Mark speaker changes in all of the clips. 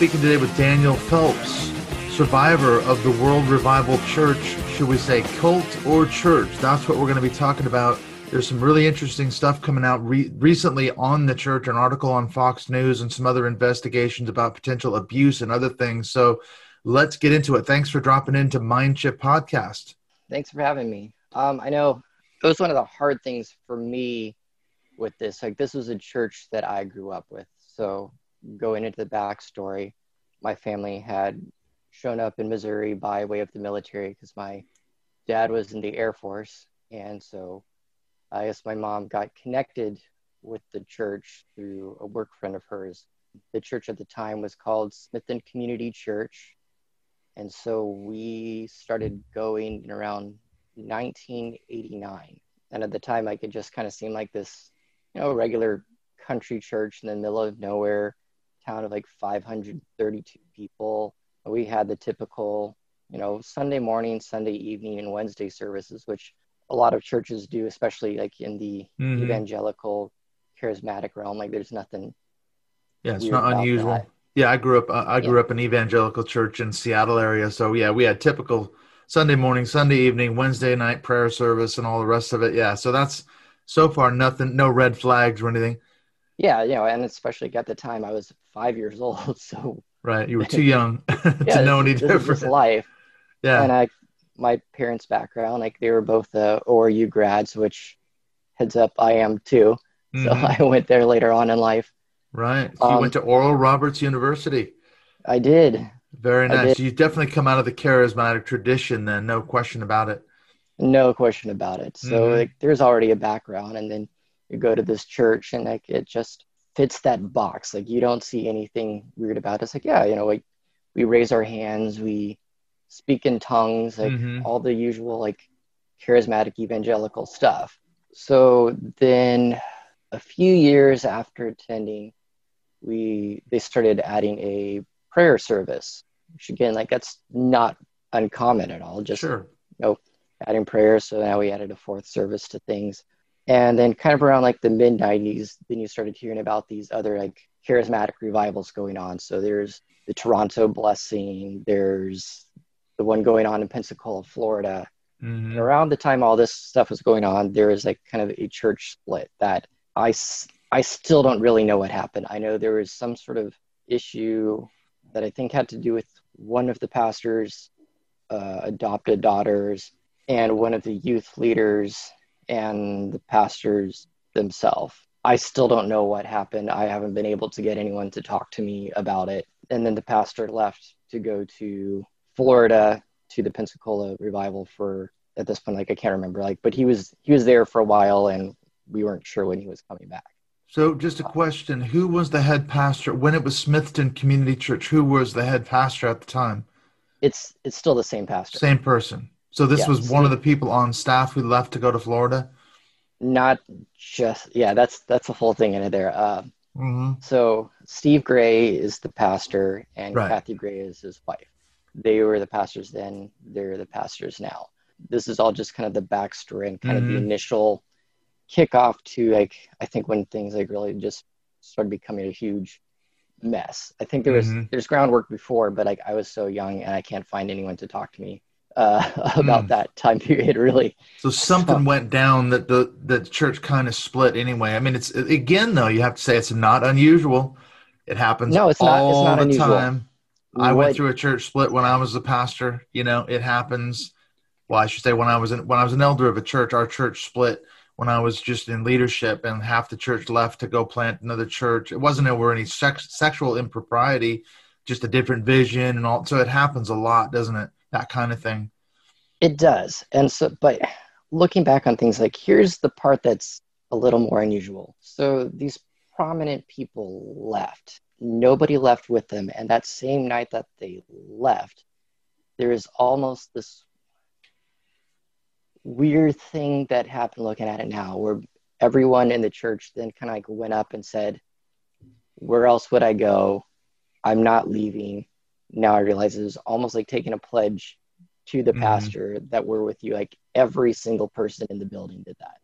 Speaker 1: Speaking today with Daniel Phelps, survivor of the World Revival Church. Should we say cult or church? That's what we're going to be talking about. There's some really interesting stuff coming out re- recently on the church, an article on Fox News, and some other investigations about potential abuse and other things. So let's get into it. Thanks for dropping into Mindshift Podcast.
Speaker 2: Thanks for having me. Um, I know it was one of the hard things for me with this. Like, this was a church that I grew up with. So going into the backstory, my family had shown up in Missouri by way of the military because my dad was in the Air Force. And so I guess my mom got connected with the church through a work friend of hers. The church at the time was called Smithton Community Church. And so we started going in around 1989. And at the time, I could just kind of seem like this, you know, regular country church in the middle of nowhere town of like 532 people. We had the typical, you know, Sunday morning, Sunday evening, and Wednesday services, which a lot of churches do, especially like in the mm-hmm. evangelical charismatic realm. Like there's nothing.
Speaker 1: Yeah, it's not unusual. That. Yeah, I grew up. Uh, I grew yeah. up in an evangelical church in Seattle area, so yeah, we had typical Sunday morning, Sunday evening, Wednesday night prayer service, and all the rest of it. Yeah, so that's so far nothing, no red flags or anything.
Speaker 2: Yeah, you know, and especially at the time I was five years old, so
Speaker 1: right, you were too young to yeah, know any different.
Speaker 2: life. Yeah, and I, my parents' background, like they were both uh, ORU grads, which heads up, I am too. Mm-hmm. So I went there later on in life.
Speaker 1: Right, so you um, went to Oral Roberts University.
Speaker 2: I did.
Speaker 1: Very nice. You definitely come out of the charismatic tradition, then, no question about it.
Speaker 2: No question about it. So mm-hmm. like, there's already a background, and then you go to this church and like it just fits that box. Like you don't see anything weird about it. It's like, yeah, you know, like we raise our hands, we speak in tongues, like mm-hmm. all the usual like charismatic evangelical stuff. So then a few years after attending, we they started adding a prayer service, which again, like that's not uncommon at all. Just sure. you know, adding prayers. So now we added a fourth service to things and then kind of around like the mid 90s then you started hearing about these other like charismatic revivals going on. So there's the toronto blessing there's the one going on in pensacola florida. Mm-hmm. around the time all this stuff was going on there was like kind of a church split that i i still don't really know what happened. I know there was some sort of issue that i think had to do with one of the pastors uh, adopted daughters and one of the youth leaders and the pastors themselves. I still don't know what happened. I haven't been able to get anyone to talk to me about it. And then the pastor left to go to Florida to the Pensacola revival for at this point like I can't remember like but he was he was there for a while and we weren't sure when he was coming back.
Speaker 1: So just a question, who was the head pastor when it was Smithton Community Church? Who was the head pastor at the time?
Speaker 2: It's it's still the same pastor.
Speaker 1: Same person. So this yeah, was one of the people on staff who left to go to Florida.
Speaker 2: Not just yeah, that's that's the whole thing in there. Uh, mm-hmm. So Steve Gray is the pastor, and right. Kathy Gray is his wife. They were the pastors then; they're the pastors now. This is all just kind of the backstory and kind mm-hmm. of the mm-hmm. initial kickoff to like I think when things like really just started becoming a huge mess. I think there was mm-hmm. there's groundwork before, but like I was so young and I can't find anyone to talk to me uh, about mm. that time period really.
Speaker 1: So something so, went down that the the church kind of split anyway. I mean it's again though you have to say it's not unusual. It happens no it's not. It's not the unusual. time. I went through a church split when i was a pastor. You know it happens. Well i should say when i was in, when i was an elder of a church our church split when i was just in leadership and half the church left to go plant another church. It wasn't over any sex, sexual impropriety just a different vision and all. So it happens a lot doesn't it that kind of thing.
Speaker 2: It does. And so, but looking back on things like here's the part that's a little more unusual. So these prominent people left. Nobody left with them. And that same night that they left, there is almost this weird thing that happened looking at it now where everyone in the church then kind of like went up and said, Where else would I go? I'm not leaving. Now I realize it was almost like taking a pledge to the mm-hmm. pastor that we're with you. Like every single person in the building did that.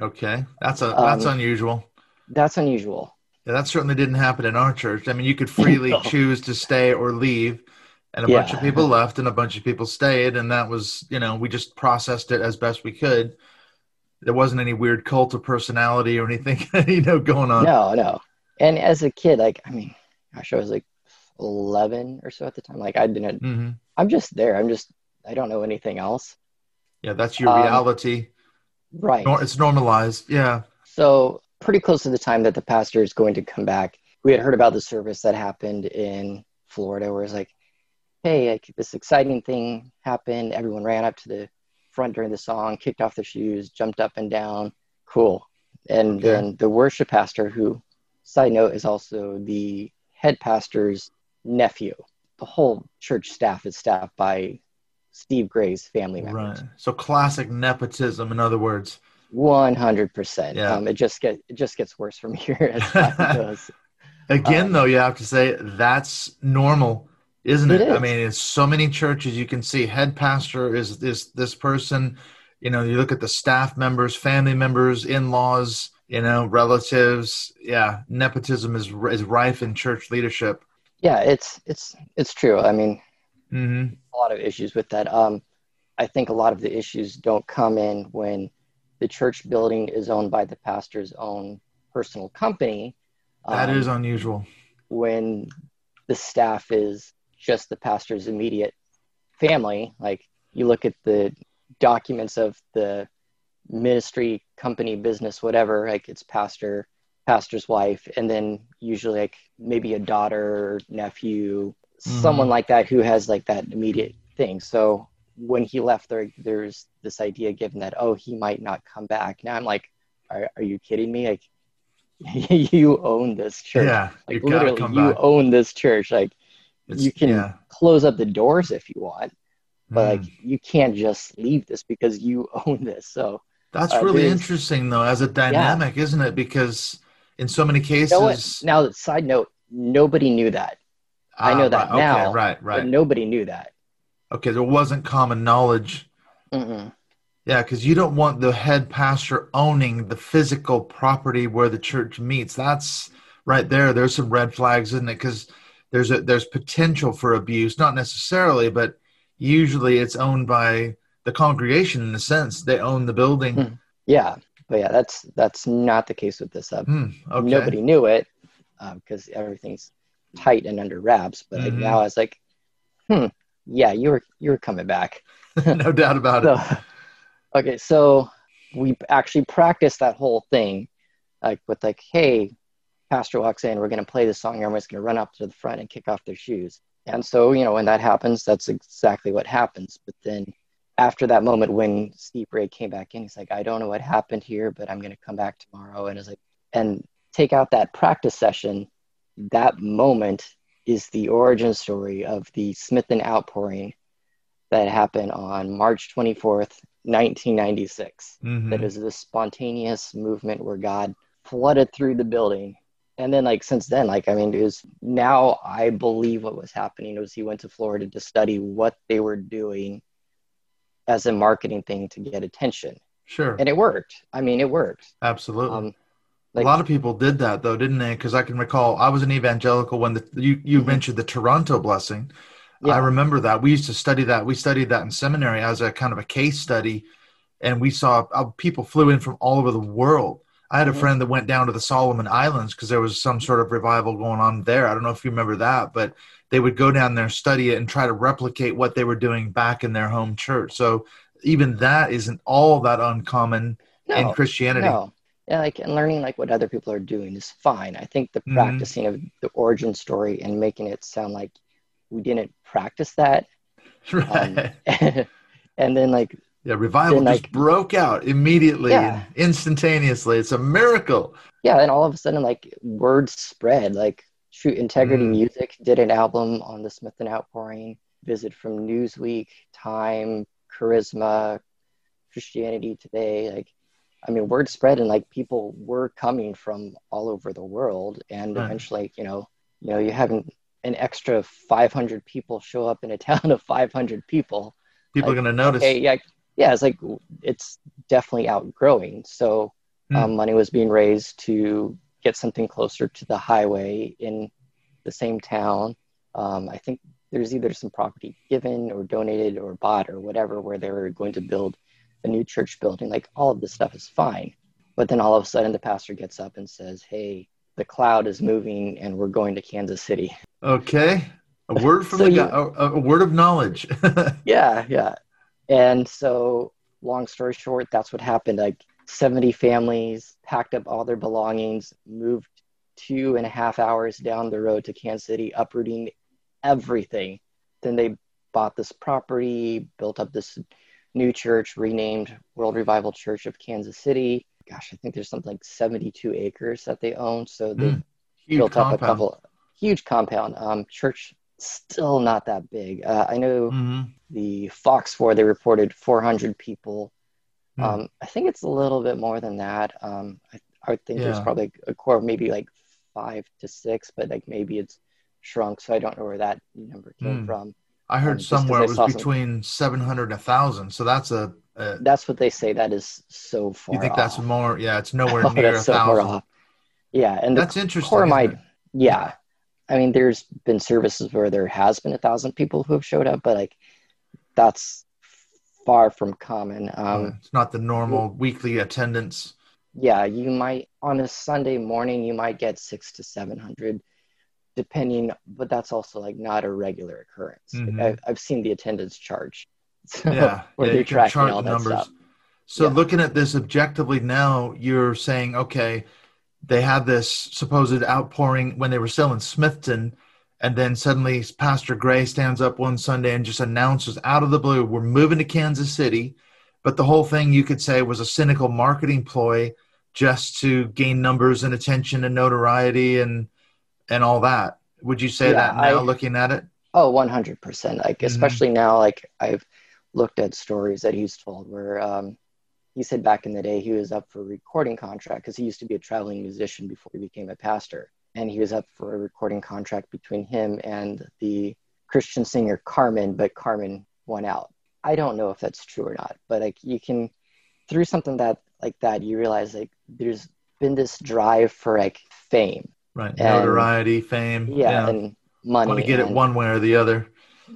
Speaker 1: Okay. That's a that's um, unusual.
Speaker 2: That's unusual.
Speaker 1: Yeah, that certainly didn't happen in our church. I mean, you could freely no. choose to stay or leave and a yeah. bunch of people left and a bunch of people stayed and that was you know we just processed it as best we could there wasn't any weird cult of personality or anything you know going on
Speaker 2: no no and as a kid like i mean gosh i was like 11 or so at the time like i didn't mm-hmm. i'm just there i'm just i don't know anything else
Speaker 1: yeah that's your um, reality
Speaker 2: right
Speaker 1: it's normalized yeah
Speaker 2: so pretty close to the time that the pastor is going to come back we had heard about the service that happened in florida where it's like hey, like, this exciting thing happened. Everyone ran up to the front during the song, kicked off their shoes, jumped up and down. Cool. And okay. then the worship pastor, who, side note, is also the head pastor's nephew. The whole church staff is staffed by Steve Gray's family members. Right.
Speaker 1: So classic nepotism, in other words.
Speaker 2: One hundred percent. Yeah. Um, it just get it just gets worse from here as time goes.
Speaker 1: Again, um, though, you have to say that's normal isn't it? it is. I mean, in so many churches you can see head pastor is this this person. You know, you look at the staff members, family members, in-laws, you know, relatives. Yeah, nepotism is is rife in church leadership.
Speaker 2: Yeah, it's it's it's true. I mean, mm-hmm. a lot of issues with that. Um, I think a lot of the issues don't come in when the church building is owned by the pastor's own personal company.
Speaker 1: That um, is unusual.
Speaker 2: When the staff is just the pastor's immediate family. Like you look at the documents of the ministry, company, business, whatever, like it's pastor, pastor's wife, and then usually like maybe a daughter, nephew, mm-hmm. someone like that who has like that immediate thing. So when he left there, there's this idea given that, oh, he might not come back. Now I'm like, are, are you kidding me? Like, you own this church.
Speaker 1: Yeah,
Speaker 2: like literally, you back. own this church. Like, it's, you can yeah. close up the doors if you want, but mm. like you can't just leave this because you own this. So
Speaker 1: that's uh, really interesting, though, as a dynamic, yeah. isn't it? Because in so many cases,
Speaker 2: you know now side note, nobody knew that. I know ah, that
Speaker 1: right,
Speaker 2: now,
Speaker 1: okay, right? Right.
Speaker 2: But nobody knew that.
Speaker 1: Okay, there wasn't common knowledge. Mm-mm. Yeah, because you don't want the head pastor owning the physical property where the church meets. That's right there. There's some red flags, isn't it? Because there's a there's potential for abuse, not necessarily, but usually it's owned by the congregation in a sense. They own the building. Hmm.
Speaker 2: Yeah, but yeah, that's that's not the case with this. Uh, mm, okay. Nobody knew it because uh, everything's tight and under wraps. But mm-hmm. like now, it's like, hmm, yeah, you were you were coming back.
Speaker 1: no doubt about so, it.
Speaker 2: Okay, so we actually practiced that whole thing, like with like, hey, pastor walks in, we're going to play the song, everyone's going to run up to the front and kick off their shoes. And so, you know, when that happens, that's exactly what happens. But then after that moment, when Steve Gray came back in, he's like, I don't know what happened here, but I'm going to come back tomorrow. And it's like, and take out that practice session. That moment is the origin story of the Smithton outpouring that happened on March 24th, 1996. Mm-hmm. That is this spontaneous movement where God flooded through the building and then like since then like i mean it was now i believe what was happening was he went to florida to study what they were doing as a marketing thing to get attention.
Speaker 1: Sure.
Speaker 2: And it worked. I mean it worked.
Speaker 1: Absolutely. Um, like, a lot of people did that though didn't they? Because i can recall i was an evangelical when the you, you mm-hmm. mentioned the toronto blessing. Yeah. i remember that. We used to study that. We studied that in seminary as a kind of a case study and we saw uh, people flew in from all over the world. I had a mm-hmm. friend that went down to the Solomon Islands because there was some sort of revival going on there. I don't know if you remember that, but they would go down there, study it, and try to replicate what they were doing back in their home church. So even that isn't all that uncommon no, in Christianity.
Speaker 2: No. Yeah, like and learning like what other people are doing is fine. I think the mm-hmm. practicing of the origin story and making it sound like we didn't practice that.
Speaker 1: Right.
Speaker 2: Um, and then like
Speaker 1: yeah, revival just like, broke out immediately yeah. instantaneously. It's a miracle.
Speaker 2: Yeah, and all of a sudden, like words spread. Like, shoot, Integrity mm. Music did an album on the Smithton Outpouring. Visit from Newsweek, Time, Charisma, Christianity Today. Like, I mean, word spread, and like people were coming from all over the world, and right. eventually, you know, you know, you have an, an extra 500 people show up in a town of 500 people.
Speaker 1: People like, are going to notice.
Speaker 2: Okay, yeah, yeah, it's like it's definitely outgrowing. So mm. um, money was being raised to get something closer to the highway in the same town. Um, I think there's either some property given or donated or bought or whatever where they were going to build a new church building. Like all of this stuff is fine. But then all of a sudden the pastor gets up and says, Hey, the cloud is moving and we're going to Kansas City.
Speaker 1: Okay. A word from so the you, guy, a, a word of knowledge.
Speaker 2: yeah, yeah. And so, long story short, that's what happened. Like 70 families packed up all their belongings, moved two and a half hours down the road to Kansas City, uprooting everything. Then they bought this property, built up this new church, renamed World Revival Church of Kansas City. Gosh, I think there's something like 72 acres that they own. So they mm, built compound. up a couple huge compound. Um, church still not that big. Uh, I know mm-hmm. the Fox 4, they reported 400 people. Mm. Um, I think it's a little bit more than that. Um, I, I think yeah. there's probably a core, maybe like five to six, but like maybe it's shrunk. So I don't know where that number came mm. from.
Speaker 1: I heard um, somewhere it was between some... 700 and 1,000. So that's a, a,
Speaker 2: That's what they say. That is so far
Speaker 1: You think
Speaker 2: off.
Speaker 1: that's more? Yeah, it's nowhere oh, near a so thousand.
Speaker 2: Yeah, and
Speaker 1: that's interesting. Core
Speaker 2: might, yeah, I mean, there's been services where there has been a thousand people who have showed up, but like that's far from common. Um,
Speaker 1: it's not the normal weekly attendance.
Speaker 2: Yeah, you might on a Sunday morning you might get six to seven hundred, depending. But that's also like not a regular occurrence. Mm-hmm. Like, I, have seen the attendance charge.
Speaker 1: So, yeah, where yeah, they're tracking all that numbers. stuff. So yeah. looking at this objectively now, you're saying, okay, they had this supposed outpouring when they were still in Smithton. And then suddenly Pastor Gray stands up one Sunday and just announces out of the blue, we're moving to Kansas City. But the whole thing you could say was a cynical marketing ploy just to gain numbers and attention and notoriety and and all that. Would you say yeah, that now I, looking at it?
Speaker 2: Oh, 100%. Like, mm-hmm. especially now, like I've looked at stories that he's told where um, he said back in the day he was up for a recording contract because he used to be a traveling musician before he became a pastor. And he was up for a recording contract between him and the Christian singer Carmen, but Carmen won out. I don't know if that's true or not, but like you can, through something that like that, you realize like there's been this drive for like fame.
Speaker 1: Right. And, Notoriety, fame.
Speaker 2: Yeah, yeah. And money.
Speaker 1: Want to get and, it one way or the other.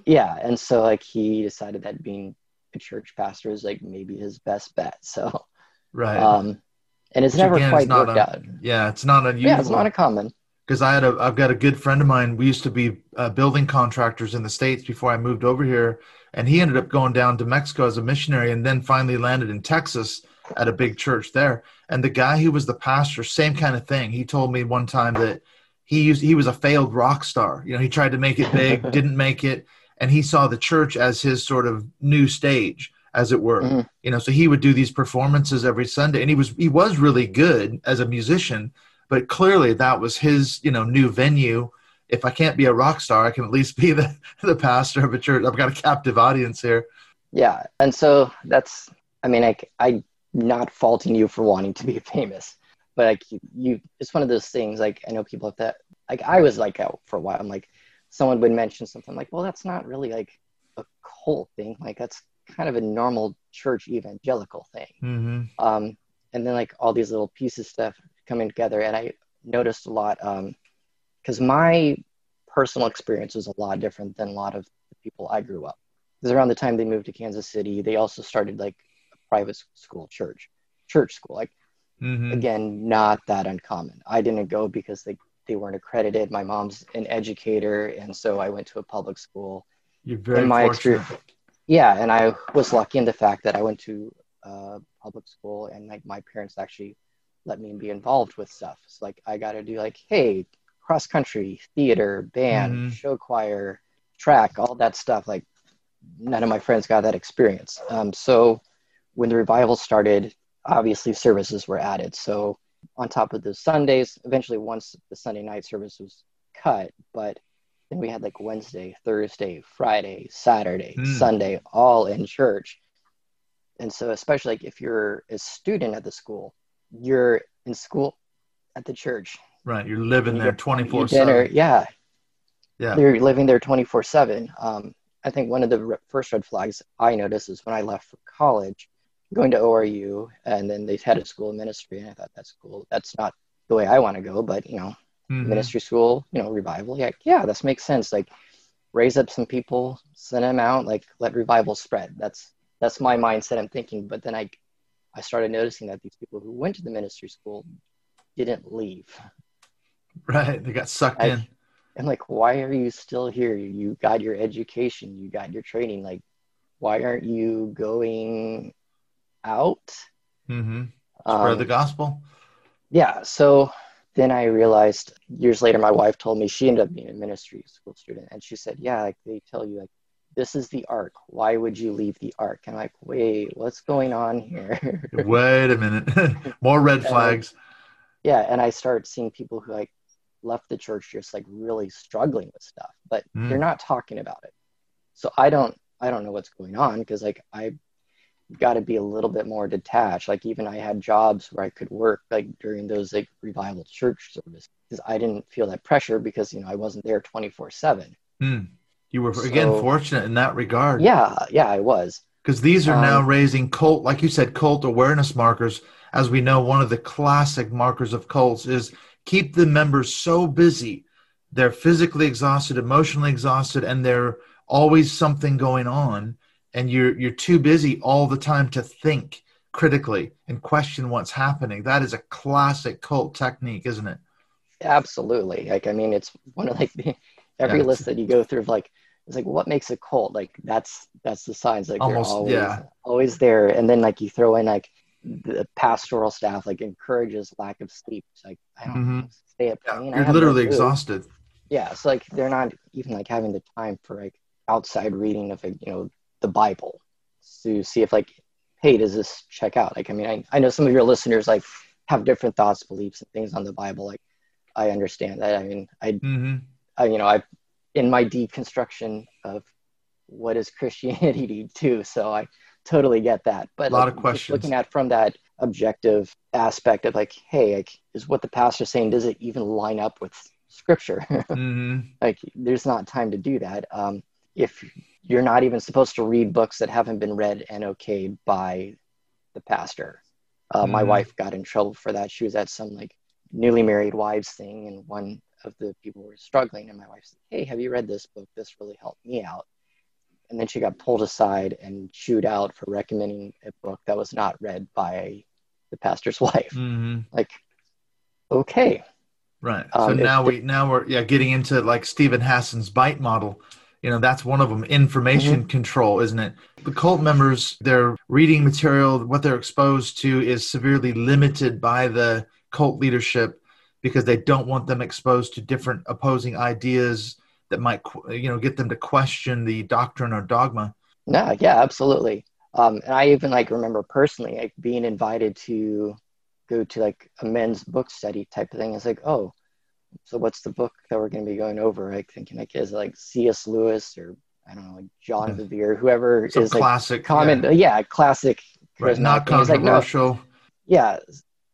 Speaker 2: Yeah. And so like he decided that being a church pastor is like maybe his best bet. So,
Speaker 1: right.
Speaker 2: Um, and it's Which never again, quite worked
Speaker 1: un-
Speaker 2: out.
Speaker 1: Yeah, it's not unusual.
Speaker 2: Yeah, it's not a common.
Speaker 1: Because I had a, I've got a good friend of mine. We used to be uh, building contractors in the states before I moved over here, and he ended up going down to Mexico as a missionary, and then finally landed in Texas at a big church there. And the guy who was the pastor, same kind of thing. He told me one time that he used he was a failed rock star. You know, he tried to make it big, didn't make it, and he saw the church as his sort of new stage as it were. Mm-hmm. You know, so he would do these performances every Sunday, and he was he was really good as a musician. But clearly, that was his you know new venue. If I can't be a rock star, I can at least be the the pastor of a church. I've got a captive audience here.
Speaker 2: Yeah, and so that's I mean, I I not faulting you for wanting to be famous, but like you, it's one of those things. Like I know people have that. Like I was like out for a while. I'm like, someone would mention something like, well, that's not really like a cult thing. Like that's kind of a normal church evangelical thing. Mm-hmm. Um, and then like all these little pieces stuff coming together. And I noticed a lot because um, my personal experience was a lot different than a lot of the people I grew up. Because around the time they moved to Kansas City, they also started like a private school church, church school. Like mm-hmm. again, not that uncommon. I didn't go because they they weren't accredited. My mom's an educator, and so I went to a public school.
Speaker 1: You're very in my fortunate
Speaker 2: yeah, and I was lucky in the fact that I went to uh, public school and like my parents actually let me be involved with stuff. So like I got to do like, hey, cross country, theater, band, mm-hmm. show choir, track, all that stuff. Like none of my friends got that experience. Um, so when the revival started, obviously services were added. So on top of the Sundays, eventually once the Sunday night service was cut, but then we had like Wednesday, Thursday, Friday, Saturday, mm. Sunday, all in church. And so, especially like if you're a student at the school, you're in school at the church.
Speaker 1: Right. You're living there 24 7.
Speaker 2: Yeah. Yeah. You're living there 24 7. Um, I think one of the re- first red flags I noticed is when I left for college, going to ORU, and then they had a school of ministry, and I thought that's cool. That's not the way I want to go, but you know, mm-hmm. ministry school, you know, revival. Yeah, yeah, this makes sense. Like, raise up some people, send them out, like let revival spread. That's that's my mindset. I'm thinking, but then I I started noticing that these people who went to the ministry school didn't leave.
Speaker 1: Right, they got sucked I, in.
Speaker 2: And like, why are you still here? You got your education, you got your training. Like, why aren't you going out?
Speaker 1: Mm-hmm. Spread um, the gospel.
Speaker 2: Yeah. So then I realized years later, my wife told me she ended up being a ministry school student, and she said, "Yeah, like they tell you, like this is the ark. Why would you leave the ark?" And I'm like, "Wait, what's going on here?"
Speaker 1: Wait a minute, more red flags.
Speaker 2: Yeah, and I start seeing people who like left the church just like really struggling with stuff, but mm. they're not talking about it. So I don't, I don't know what's going on because like I got to be a little bit more detached. Like even I had jobs where I could work like during those like revival church service because I didn't feel that pressure because you know I wasn't there twenty four seven.
Speaker 1: You were again fortunate in that regard.
Speaker 2: Yeah, yeah, I was.
Speaker 1: Because these are um, now raising cult, like you said, cult awareness markers. As we know, one of the classic markers of cults is keep the members so busy, they're physically exhausted, emotionally exhausted, and they're always something going on and you're you're too busy all the time to think critically and question what's happening that is a classic cult technique isn't it
Speaker 2: absolutely like i mean it's one of like the, every yeah. list that you go through of like it's like what makes a cult like that's that's the signs like Almost, they're always yeah. always there and then like you throw in like the pastoral staff like encourages lack of sleep it's like i don't mm-hmm. stay up
Speaker 1: yeah, you're literally no exhausted
Speaker 2: yeah it's like they're not even like having the time for like outside reading of like you know the Bible to see if like, hey, does this check out? Like, I mean, I, I know some of your listeners like have different thoughts, beliefs, and things on the Bible. Like, I understand that. I mean, I, mm-hmm. I you know, I in my deconstruction of what is Christianity too. So I totally get that. But
Speaker 1: a lot like, of questions.
Speaker 2: Looking at from that objective aspect of like, hey, like, is what the pastor's saying does it even line up with Scripture? mm-hmm. like, there's not time to do that. Um, if you're not even supposed to read books that haven't been read and okayed by the pastor. Uh, mm My wife got in trouble for that. She was at some like newly married wives thing, and one of the people who were struggling, and my wife said, "Hey, have you read this book? This really helped me out." And then she got pulled aside and chewed out for recommending a book that was not read by the pastor's wife. Mm-hmm. Like, okay,
Speaker 1: right. So um, now we now we're yeah getting into like Steven Hassan's bite model you know that's one of them information mm-hmm. control isn't it the cult members their reading material what they're exposed to is severely limited by the cult leadership because they don't want them exposed to different opposing ideas that might you know get them to question the doctrine or dogma
Speaker 2: yeah yeah absolutely um, and i even like remember personally like being invited to go to like a men's book study type of thing it's like oh so what's the book that we're going to be going over? Like thinking like is like C.S. Lewis or I don't know, like John yeah. Bevere, whoever
Speaker 1: Some
Speaker 2: is
Speaker 1: classic,
Speaker 2: like common, yeah, yeah classic,
Speaker 1: right, not controversial.
Speaker 2: Like, no, yeah,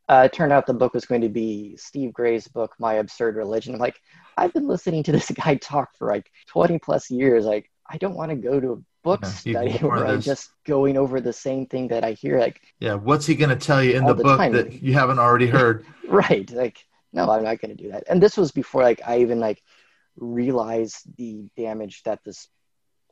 Speaker 2: uh, it turned out the book was going to be Steve Gray's book, My Absurd Religion. I'm like, I've been listening to this guy talk for like 20 plus years. Like, I don't want to go to a book yeah, study where I'm just going over the same thing that I hear. Like,
Speaker 1: yeah, what's he going to tell you in the, the book time. that you haven't already heard?
Speaker 2: right. Like, no, I'm not going to do that. And this was before like I even like realized the damage that this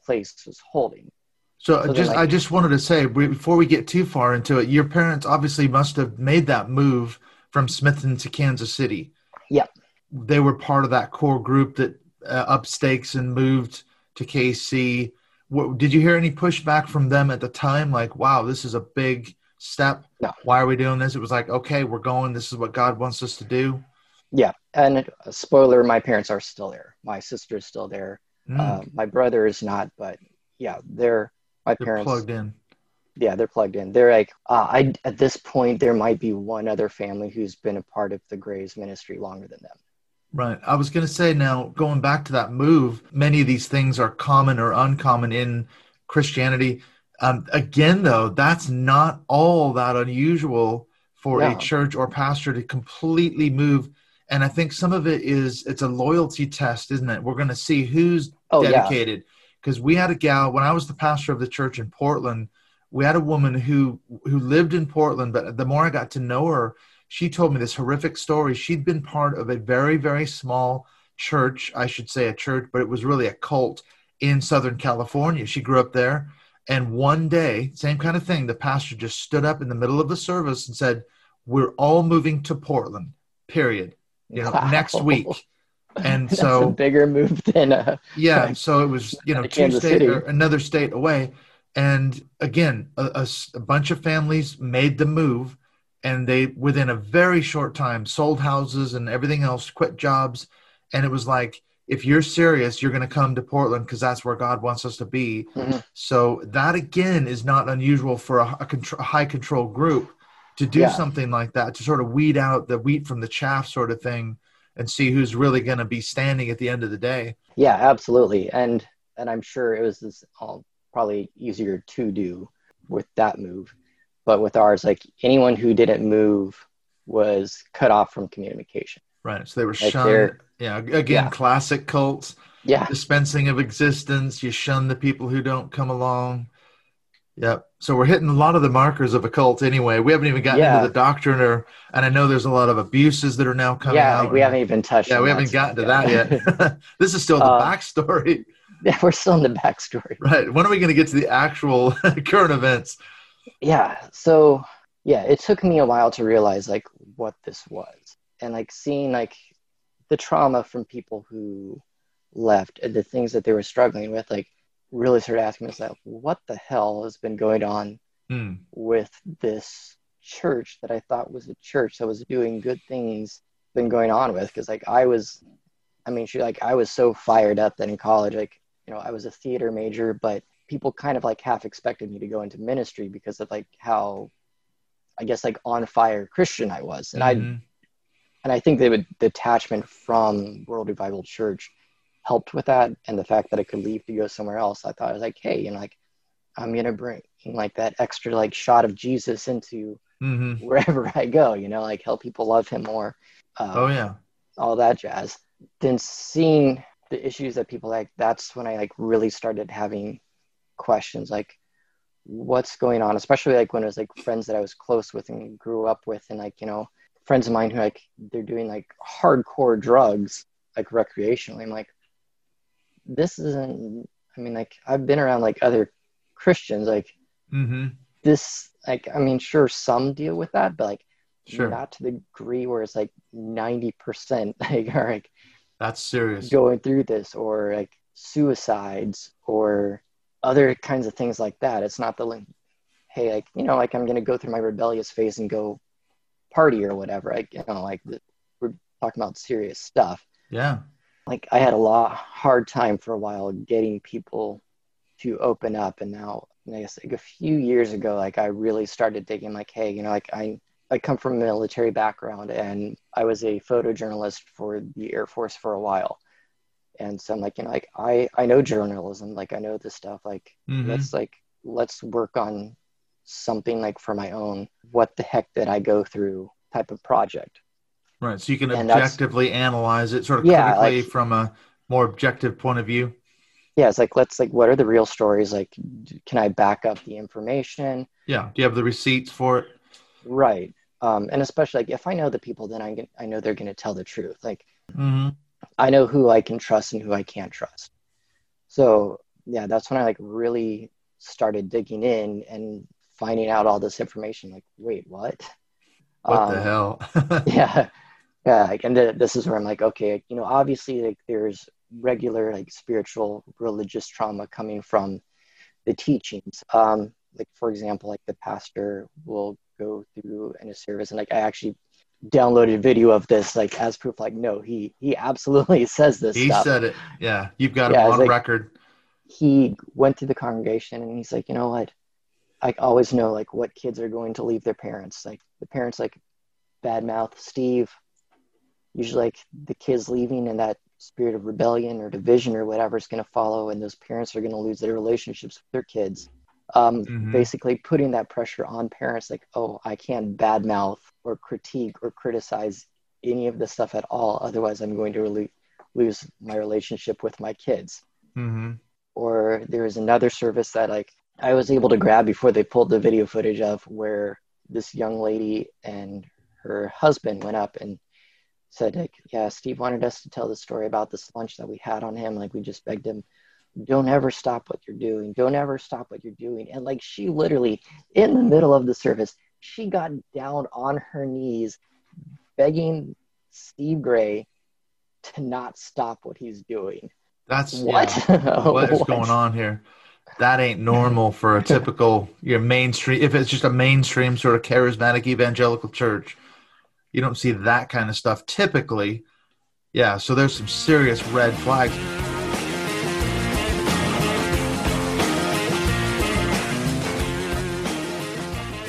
Speaker 2: place was holding.
Speaker 1: So, so just like, I just wanted to say before we get too far into it, your parents obviously must have made that move from Smithton to Kansas City.
Speaker 2: Yep.
Speaker 1: They were part of that core group that uh, up stakes and moved to KC. What, did you hear any pushback from them at the time? Like, wow, this is a big step.
Speaker 2: No.
Speaker 1: Why are we doing this? It was like, okay, we're going. This is what God wants us to do.
Speaker 2: Yeah. And uh, spoiler, my parents are still there. My sister is still there. Mm. Uh, my brother is not, but yeah, they're my
Speaker 1: they're
Speaker 2: parents
Speaker 1: plugged in.
Speaker 2: Yeah, they're plugged in. They're like, uh, I at this point there might be one other family who's been a part of the Grays ministry longer than them.
Speaker 1: Right. I was going to say now, going back to that move, many of these things are common or uncommon in Christianity. Um, again, though, that's not all that unusual for a church or pastor to completely move. And I think some of it is it's a loyalty test, isn't it? We're going to see who's oh, dedicated. Because we had a gal when I was the pastor of the church in Portland. We had a woman who who lived in Portland, but the more I got to know her, she told me this horrific story. She'd been part of a very very small church, I should say a church, but it was really a cult in Southern California. She grew up there and one day, same kind of thing, the pastor just stood up in the middle of the service and said, We're all moving to Portland, period. You know, wow. next week. And so
Speaker 2: bigger move than uh
Speaker 1: yeah. So it was, you know, two state or another state away. And again, a, a, a bunch of families made the move and they within a very short time sold houses and everything else, quit jobs. And it was like, if you're serious, you're going to come to Portland because that's where God wants us to be. Mm-hmm. So that again is not unusual for a, a, a high control group to do yeah. something like that to sort of weed out the wheat from the chaff sort of thing and see who's really going to be standing at the end of the day.
Speaker 2: Yeah, absolutely. And and I'm sure it was this, all probably easier to do with that move, but with ours, like anyone who didn't move was cut off from communication.
Speaker 1: Right. So they were like shunned. Yeah. Again, yeah. classic cults.
Speaker 2: Yeah.
Speaker 1: Dispensing of existence. You shun the people who don't come along. Yep. So we're hitting a lot of the markers of a cult anyway. We haven't even gotten yeah. into the doctrine or, and I know there's a lot of abuses that are now coming
Speaker 2: yeah,
Speaker 1: out.
Speaker 2: Like we haven't even touched.
Speaker 1: Yeah, we haven't gotten to that yet. this is still the uh, backstory.
Speaker 2: Yeah, we're still in the backstory.
Speaker 1: Right. When are we going to get to the actual current events?
Speaker 2: Yeah. So yeah, it took me a while to realize like what this was and like seeing like the trauma from people who left and the things that they were struggling with like really started asking myself what the hell has been going on mm. with this church that i thought was a church that was doing good things been going on with because like i was i mean she like i was so fired up that in college like you know i was a theater major but people kind of like half expected me to go into ministry because of like how i guess like on fire christian i was and mm-hmm. i and I think the detachment from World Revival Church helped with that, and the fact that I could leave to go somewhere else. I thought I was like, hey, you know, like I'm gonna bring like that extra like shot of Jesus into mm-hmm. wherever I go. You know, like help people love Him more.
Speaker 1: Uh, oh yeah,
Speaker 2: all that jazz. Then seeing the issues that people like, that's when I like really started having questions like what's going on especially like when it was like friends that i was close with and grew up with and like you know friends of mine who like they're doing like hardcore drugs like recreationally i'm like this isn't i mean like i've been around like other christians like mm-hmm. this like i mean sure some deal with that but like sure. not to the degree where it's like 90% like are like
Speaker 1: that's serious
Speaker 2: going through this or like suicides or other kinds of things like that it's not the like hey like you know like i'm gonna go through my rebellious phase and go party or whatever. I you know like we're talking about serious stuff.
Speaker 1: Yeah.
Speaker 2: Like I had a lot hard time for a while getting people to open up, and now I guess like a few years ago, like I really started thinking like, hey, you know, like I I come from a military background, and I was a photojournalist for the Air Force for a while. And so I'm like, you know, like I I know journalism, like I know this stuff. Like mm-hmm. let's like let's work on something like for my own what the heck did i go through type of project
Speaker 1: right so you can and objectively analyze it sort of yeah, critically like, from a more objective point of view?
Speaker 2: Yeah it's like let's like what are the real stories? Like can i back up the information?
Speaker 1: Yeah do you have the receipts for it?
Speaker 2: Right um, and especially like if i know the people then i, I know they're going to tell the truth like mm-hmm. i know who i can trust and who i can't trust. So yeah that's when i like really started digging in and finding out all this information like wait what?
Speaker 1: What um, the hell?
Speaker 2: yeah yeah like, and th- this is where i'm like okay you know obviously like there's regular like spiritual religious trauma coming from the teachings um like for example like the pastor will go through in a service and like i actually downloaded a video of this like as proof like no he he absolutely says this
Speaker 1: he
Speaker 2: stuff.
Speaker 1: said it yeah you've got yeah, it on like, record
Speaker 2: he went to the congregation and he's like, you know what? I always know like what kids are going to leave their parents. Like the parents like badmouth Steve. Usually like the kids leaving and that spirit of rebellion or division or whatever is going to follow and those parents are going to lose their relationships with their kids. Um, mm-hmm. Basically putting that pressure on parents like, oh, I can't badmouth or critique or criticize any of this stuff at all. Otherwise, I'm going to really lose my relationship with my kids. Mm-hmm. Or there is another service that like I was able to grab before they pulled the video footage of where this young lady and her husband went up and said like yeah steve wanted us to tell the story about this lunch that we had on him. Like we just begged him don't ever stop what you're doing. Don't ever stop what you're doing. And like she literally in the middle of the service she got down on her knees begging steve gray to not stop what he's doing.
Speaker 1: That's what? Yeah. what is what? going on here? That ain't normal for a typical your mainstream if it's just a mainstream sort of charismatic evangelical church you don't see that kind of stuff typically. Yeah so there's some serious red flags.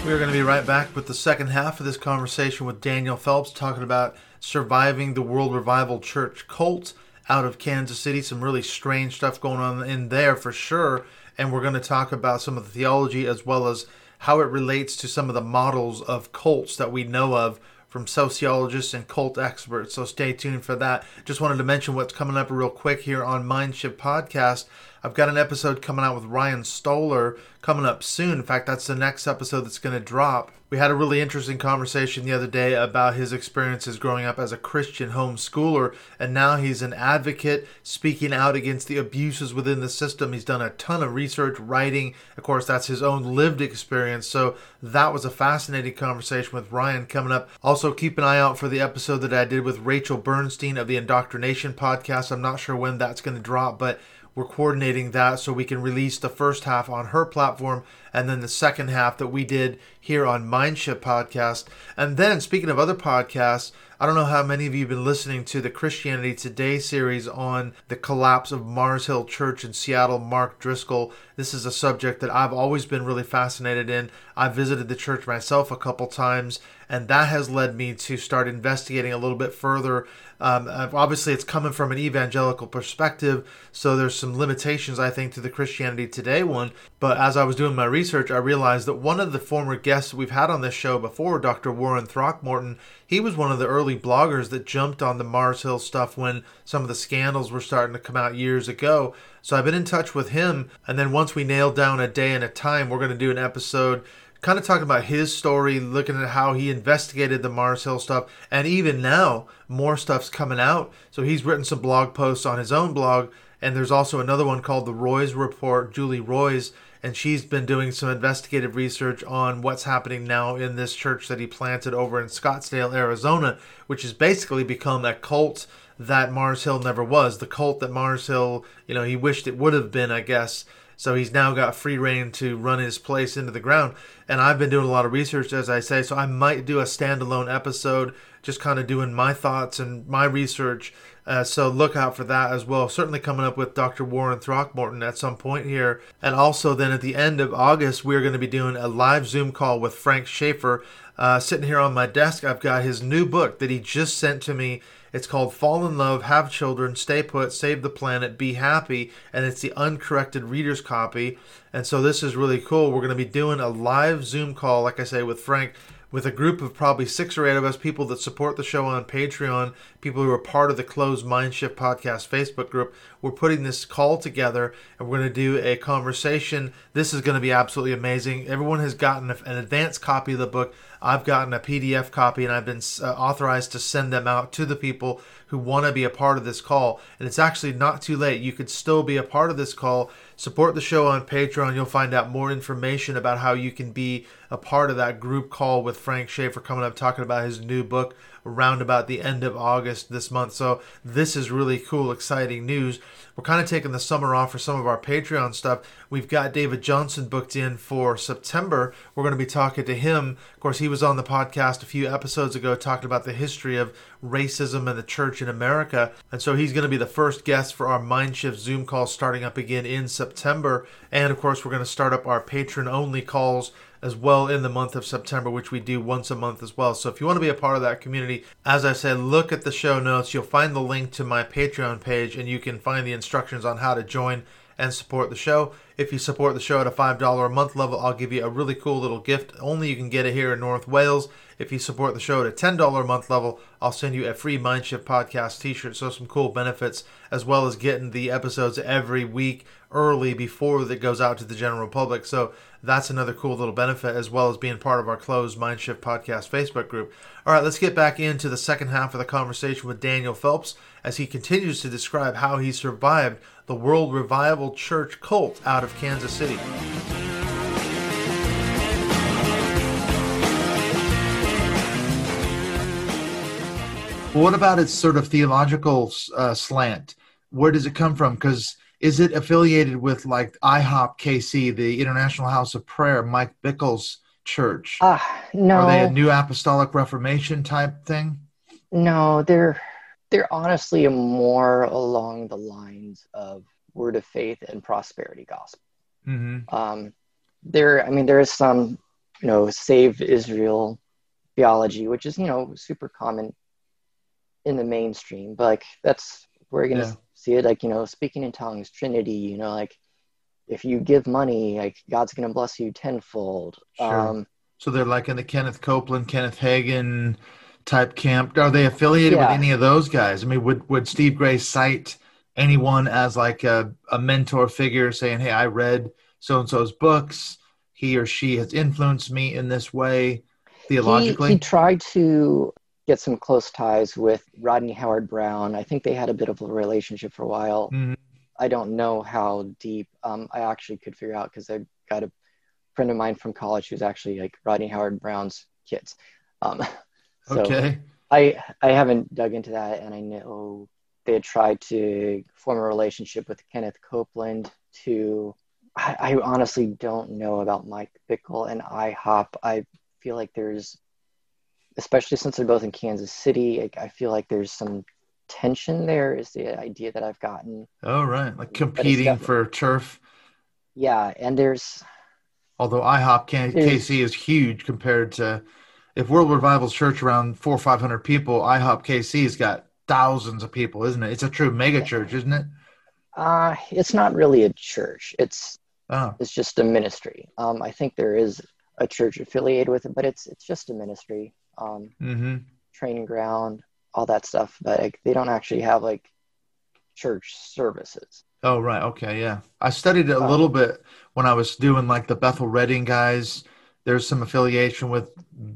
Speaker 1: We're going to be right back with the second half of this conversation with Daniel Phelps talking about surviving the World Revival Church cult out of Kansas City. Some really strange stuff going on in there for sure. And we're going to talk about some of the theology as well as how it relates to some of the models of cults that we know of from sociologists and cult experts. So stay tuned for that. Just wanted to mention what's coming up real quick here on Mindshift Podcast. I've got an episode coming out with Ryan Stollar coming up soon. In fact, that's the next episode that's going to drop. We had a really interesting conversation the other day about his experiences growing up as a Christian homeschooler, and now he's an advocate speaking out against the abuses within the system. He's done a ton of research, writing. Of course, that's his own lived experience. So that was a fascinating conversation with Ryan coming up. Also, keep an eye out for the episode that I did with Rachel Bernstein of the Indoctrination podcast. I'm not sure when that's going to drop, but we're coordinating that so we can release the first half on her platform and then the second half that we did here on Mindshift podcast. And then speaking of other podcasts, I don't know how many of you have been listening to the Christianity Today series on the collapse of Mars Hill Church in Seattle, Mark Driscoll. This is a subject that I've always been really fascinated in. I visited the church myself a couple times, and that has led me to start investigating a little bit further um, obviously, it's coming from an evangelical perspective, so there's some limitations, I think, to the Christianity Today one. But as I was doing my research, I realized that one of the former guests we've had on this show before, Dr. Warren Throckmorton, he was one of the early bloggers that jumped on the Mars Hill stuff when some of the scandals were starting to come out years ago. So I've been in touch with him, and then once we nail down a day and a time, we're going to do an episode kind of talking about his story, looking at how he investigated the Mars Hill stuff, and even now more stuff's coming out. So he's written some blog posts on his own blog, and there's also another one called the Roys Report, Julie Roys, and she's been doing some investigative research on what's happening now in this church that he planted over in Scottsdale, Arizona, which has basically become a cult that Mars Hill never was. The cult that Mars Hill, you know, he wished it would have been, I guess. So he's now got free reign to run his place into the ground. And I've been doing a lot of research, as I say, so I might do a standalone episode, just kind of doing my thoughts and my research. Uh, so look out for that as well. Certainly coming up with Dr. Warren Throckmorton at some point here. And also then at the end of August, we're going to be doing a live Zoom call with Frank Schaeffer. Uh, sitting here on my desk, I've got his new book that he just sent to me it's called Fall in Love, Have Children, Stay Put, Save the Planet, Be Happy, and it's the uncorrected reader's copy. And so this is really cool. We're going to be doing a live Zoom call, like I say, with Frank with a group of probably six or eight of us, people that support the show on Patreon, people who are part of the Closed Mindshift Podcast Facebook group. We're putting this call together and we're going to do a conversation. This is going to be absolutely amazing. Everyone has gotten an advanced copy of the book. I've gotten a PDF copy and I've been uh, authorized to send them out to the people who want to be a part of this call. And it's actually not too late. You could still be a part of this call. Support the show on Patreon. You'll find out more information about how you can be a part of that group call with Frank Schaeffer coming up talking about his new book around about the end of August this month. So this is really cool, exciting news. We're kind of taking the summer off for some of our Patreon stuff. We've got David Johnson booked in for September. We're going to be talking to him. Of course, he was on the podcast a few episodes ago talking about the history of racism and the church in America. And so he's going to be the first guest for our Mindshift Zoom call starting up again in September. And of course, we're going to start up our patron only calls as well in the month of September, which we do once a month as well. So if you want to be a part of that community, as I said, look at the show notes. You'll find the link to my Patreon page and you can find the instructions on how to join and support the show. If you support the show at a $5 a month level, I'll give you a really cool little gift. Only you can get it here in North Wales. If you support the show at a $10 a month level, I'll send you a free Mindshift podcast t shirt. So, some cool benefits, as well as getting the episodes every week early before it goes out to the general public. So, that's another cool little benefit, as well as being part of our closed Mindshift podcast Facebook group. All right, let's get back into the second half of the conversation with Daniel Phelps as he continues to describe how he survived the World Revival Church cult out of Kansas City. What about its sort of theological uh, slant? Where does it come from? Because is it affiliated with like IHOP KC, the International House of Prayer, Mike Bickle's church?
Speaker 2: Uh, no.
Speaker 1: Are they a New Apostolic Reformation type thing?
Speaker 2: No, they're they're honestly more along the lines of Word of Faith and Prosperity Gospel. Mm-hmm. Um, there, I mean, there is some, you know, Save Israel theology, which is you know super common in the mainstream, but like that's we're gonna yeah. see it like you know speaking in tongues, Trinity, you know, like if you give money, like God's gonna bless you tenfold.
Speaker 1: Sure. Um, so they're like in the Kenneth Copeland, Kenneth Hagin type camp. Are they affiliated yeah. with any of those guys? I mean, would would Steve Gray cite anyone as like a, a mentor figure, saying, "Hey, I read so and so's books. He or she has influenced me in this way." Theologically,
Speaker 2: he, he tried to get some close ties with Rodney Howard-Browne. I think they had a bit of a relationship for a while. Mm-hmm. I don't know how deep. Um, I actually could figure out because I got a friend of mine from college who's actually like Rodney Howard-Browne's kids. Um,
Speaker 1: so okay.
Speaker 2: I I haven't dug into that, and I know they had tried to form a relationship with Kenneth Copeland. To I, I honestly don't know about Mike Bickle and IHOP. I feel like there's especially since they're both in Kansas City, I, I feel like there's some tension there. Is the idea that I've gotten.
Speaker 1: Oh right, like competing for turf.
Speaker 2: Yeah, and there's.
Speaker 1: Although IHOP KC is huge compared to, if World Revival's church around four or five hundred people, IHOP KC's got thousands of people, isn't it? It's a true mega church, isn't it?
Speaker 2: Uh, it's not really a church. It's oh. it's just a ministry. Um, I think there is a church affiliated with it, but it's it's just a ministry um, mm-hmm. training ground, all that stuff. But like, they don't actually have like church services.
Speaker 1: Oh right, okay, yeah. I studied it a um, little bit when I was doing like the Bethel Redding guys. There's some affiliation with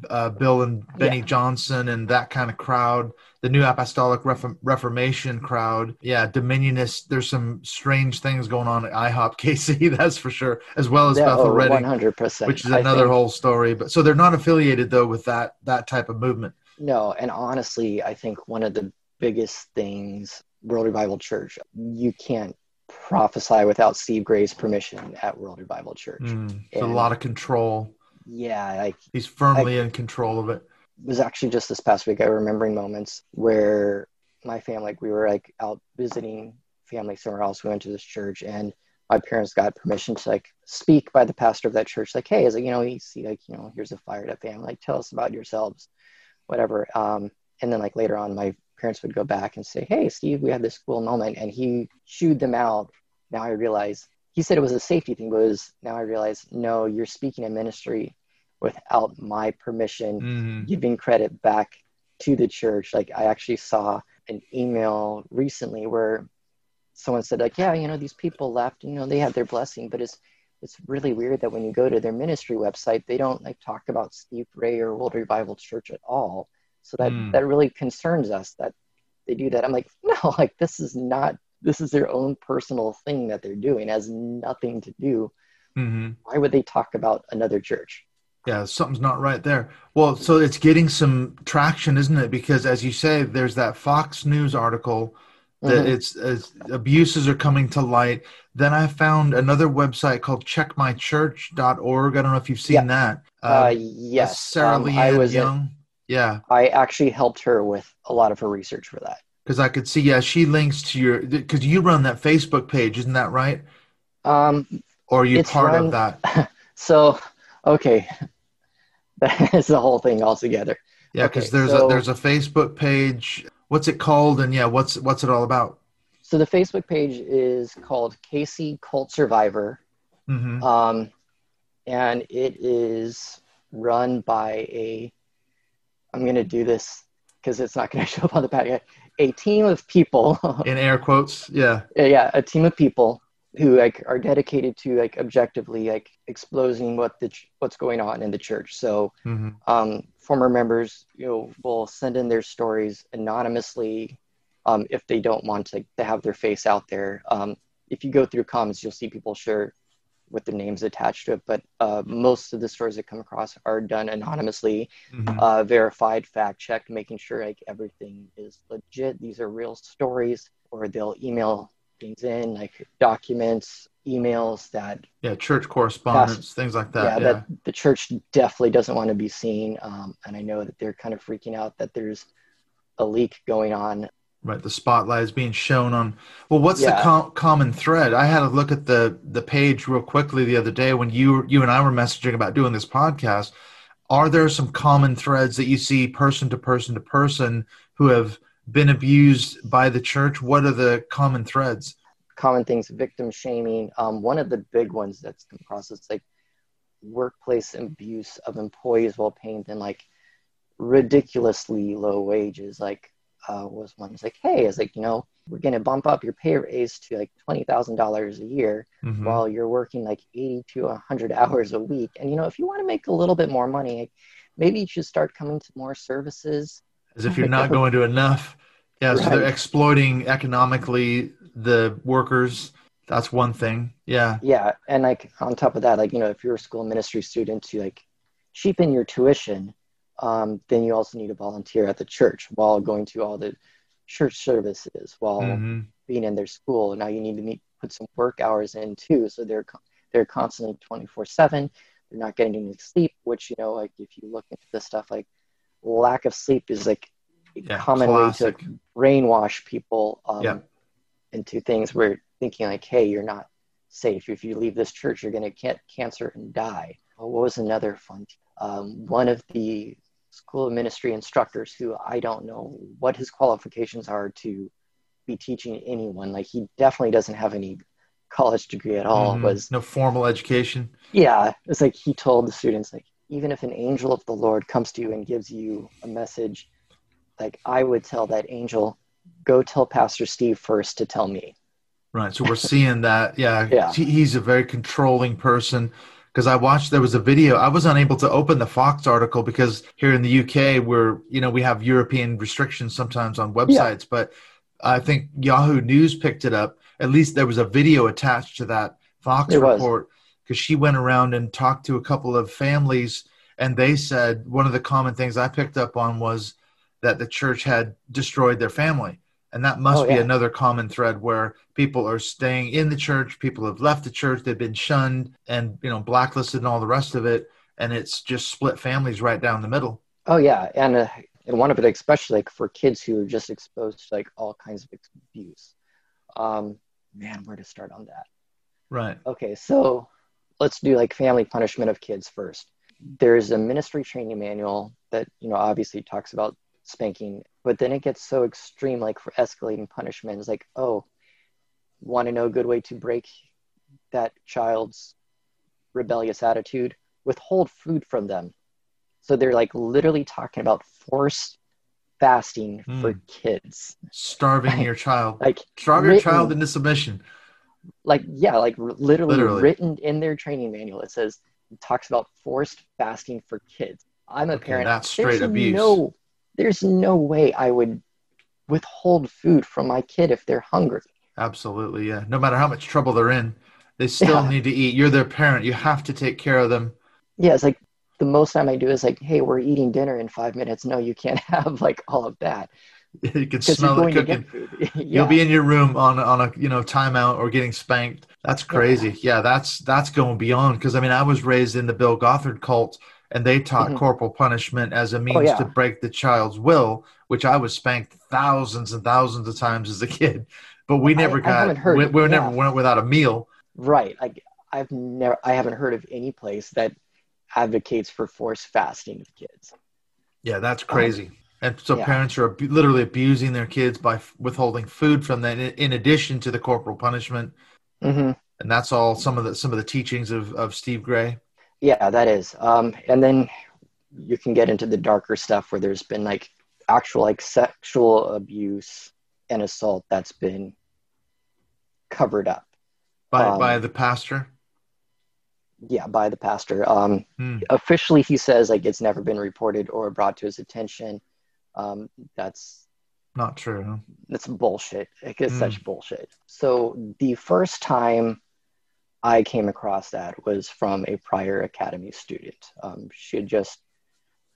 Speaker 1: uh, Bill and Beni yeah. Johnson and that kind of crowd. The New Apostolic Reformation crowd. Yeah, Dominionist. There's some strange things going on at IHOP KC, that's for sure, as well as yeah, Bethel oh, Redding, 100%. which is another whole story. But so they're not affiliated though with that that type of movement.
Speaker 2: No, and honestly, I think one of the biggest things World Revival Church, you can't prophesy without Steve Gray's permission at World Revival Church. Mm,
Speaker 1: a lot of control
Speaker 2: yeah, like
Speaker 1: he's firmly I, in control of it.
Speaker 2: It was actually just this past week. I remembering moments where my family, like we were like out visiting family somewhere else. We went to this church, and my parents got permission to like speak by the pastor of that church. Like, hey, is it you know you see like you know here's a fired up family. Like, tell us about yourselves, whatever. Um, and then like later on, my parents would go back and say, hey, Steve, we had this cool moment, and he chewed them out. Now I realize he said it was a safety thing, but was now I realize no, you're speaking in ministry without my permission, mm-hmm. giving credit back to the church. Like I actually saw an email recently where someone said like, yeah, you know, these people left, you know, they had their blessing, but it's it's really weird that when you go to their ministry website, they don't like talk about Steve Gray or World Revival Church at all. So that mm. that really concerns us that they do that. I'm like, no, like this is not this is their own personal thing that they're doing. It has nothing to do. Mm-hmm. Why would they talk about another church?
Speaker 1: Yeah, something's not right there. Well, so it's getting some traction, isn't it? Because as you say, there's that Fox News article that mm-hmm. it's, it's, abuses are coming to light. Then I found another website called checkmychurch.org. I don't know if you've seen yeah. that.
Speaker 2: Uh, uh, yes.
Speaker 1: Sarah um, I was Young. yeah.
Speaker 2: I actually helped her with a lot of her research for that.
Speaker 1: Because I could see, yeah, she links to your, because you run that Facebook page, isn't that right?
Speaker 2: Um,
Speaker 1: or are you part run, of that?
Speaker 2: so okay, that's the whole thing altogether.
Speaker 1: Yeah, because okay, there's so, a there's a Facebook page. What's it called? And yeah, what's what's it all about?
Speaker 2: So the Facebook page is called KC Cult Survivor, mm-hmm. um, and it is run by a. I'm going to do this because it's not going to show up on the page. A team of people.
Speaker 1: In air quotes, yeah.
Speaker 2: Yeah, a team of people who like are dedicated to like objectively like exposing what the what's going on in the church. So mm-hmm. um, former members, you know, will send in their stories anonymously um, if they don't want to, to have their face out there. Um, if you go through comments, you'll see people share with the names attached to it. But uh, most of the stories that come across are done anonymously, mm-hmm. uh, verified, fact checked, making sure like everything is legit. These are real stories, or they'll email things in, like documents, emails that
Speaker 1: yeah, church correspondence, things like that.
Speaker 2: Yeah, yeah, that the church definitely doesn't want to be seen. Um, and I know that they're kind of freaking out that there's a leak going on.
Speaker 1: Right, the spotlight is being shown on. Well, what's yeah. the com- common thread? I had a look at the the page real quickly the other day when you you and I were messaging about doing this podcast. Are there some common threads that you see person to person to person who have been abused by the church? What are the common threads?
Speaker 2: Common things, victim shaming. Um, one of the big ones that's come across is like workplace abuse of employees while paying them like ridiculously low wages. Like uh, was one was like, hey, it's like you know we're gonna bump up your pay raise to like twenty thousand dollars a year mm-hmm. while you're working like eighty to hundred hours a week. And you know if you want to make a little bit more money, maybe you should start coming to more services
Speaker 1: as if you're not going to enough. Yeah, so they're exploiting economically the workers. That's one thing. Yeah.
Speaker 2: Yeah, and like on top of that, like you know, if you're a school ministry student to like cheapen your tuition, um, then you also need to volunteer at the church while going to all the church services while mm-hmm. being in their school. Now you need to meet, put some work hours in too, so they're they're constantly twenty four seven. They're not getting any sleep, which you know, like if you look into this stuff, like lack of sleep is like a yeah, common classic. way to brainwash people um, yeah. into things where thinking like, hey, you're not safe. If you leave this church, you're going to get cancer and die. what was another fun? Um, one of the school of ministry instructors who I don't know what his qualifications are to be teaching anyone. Like he definitely doesn't have any college degree at all. Mm, was
Speaker 1: no formal education.
Speaker 2: Yeah, it's like he told the students like even if an angel of the Lord comes to you and gives you a message, like I would tell that angel, go tell Pastor Steve first to tell me.
Speaker 1: Right. So we're seeing that. Yeah. yeah. He's a very controlling person. Because I watched, there was a video. I was unable to open the Fox article because here in the UK, we're, you know, we have European restrictions sometimes on websites. Yeah. But I think Yahoo News picked it up. At least there was a video attached to that Fox it report. Was because she went around and talked to a couple of families and they said one of the common things I picked up on was that the church had destroyed their family. And that must oh, yeah. be another common thread where people are staying in the church, people have left the church, they've been shunned and you know blacklisted and all the rest of it, and it's just split families right down the middle.
Speaker 2: Oh yeah, and uh, and one of it especially like for kids who are just exposed to like all kinds of abuse. Um, man, where to start on that?
Speaker 1: Right.
Speaker 2: Okay, so let's do like family punishment of kids first. There's a ministry training manual that, you know, obviously talks about spanking, but then it gets so extreme, like for escalating punishment. It's like, oh, want to know a good way to break that child's rebellious attitude? Withhold food from them. So they're like literally talking about forced fasting mm. for kids.
Speaker 1: Starving your child. Like starve your child into submission
Speaker 2: like yeah like literally, literally, written in their training manual it says it talks about forced fasting for kids. I'm a okay, parent.
Speaker 1: that's straight there's abuse.
Speaker 2: no there's no way i would withhold food from my kid if they're hungry.
Speaker 1: Absolutely yeah. No matter how much trouble they're in they still yeah. need to eat. You're their parent. You have to take care of them.
Speaker 2: Yeah it's like the most time I do is like, hey, we're eating dinner in five minutes. No, you can't have like all of that.
Speaker 1: You can smell it cooking. yeah. You'll be in your room on on a you know timeout or getting spanked. That's crazy. Yeah, yeah that's that's going beyond because I mean I was raised in the Bill Gothard cult and they taught mm-hmm. corporal punishment as a oh, means oh, yeah. to break the child's will, which I was spanked thousands and thousands of times as a kid. But we never I, got I we, we never went without a meal.
Speaker 2: Right. Like I've never I haven't heard of any place that advocates for forced fasting of kids.
Speaker 1: Yeah, that's crazy. Um, and so yeah. parents are ab- literally abusing their kids by f- withholding food from them, in addition to the corporal punishment.
Speaker 2: Mm-hmm.
Speaker 1: And that's all some of the some of the teachings of of Steve Gray.
Speaker 2: Yeah, that is. Um, and then you can get into the darker stuff where there's been like actual like sexual abuse and assault that's been covered up
Speaker 1: by um, by the pastor
Speaker 2: yeah by the pastor um hmm. officially he says like it's never been reported or brought to his attention um that's
Speaker 1: not true
Speaker 2: It's bullshit like it's hmm. such bullshit so the first time i came across that was from a prior academy student um she had just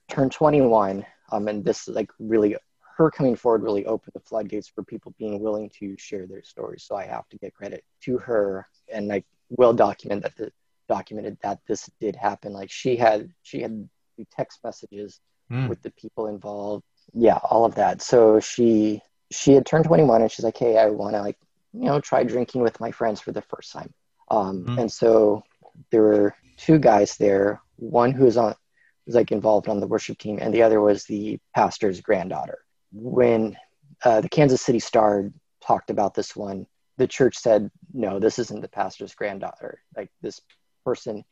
Speaker 2: turned 21 um and this like really her coming forward really opened the floodgates for people being willing to share their stories so i have to get credit to her and like well document that the documented that this did happen. Like she had she had text messages mm. with the people involved. Yeah, all of that. So she she had turned 21 and she's like, hey, I want to like you know try drinking with my friends for the first time. Um, mm. And so there were two guys there. One who was on was like involved on the worship team, and the other was the pastor's granddaughter. When uh, the Kansas City Star talked about this one, the church said, no, this isn't the pastor's granddaughter. Like this person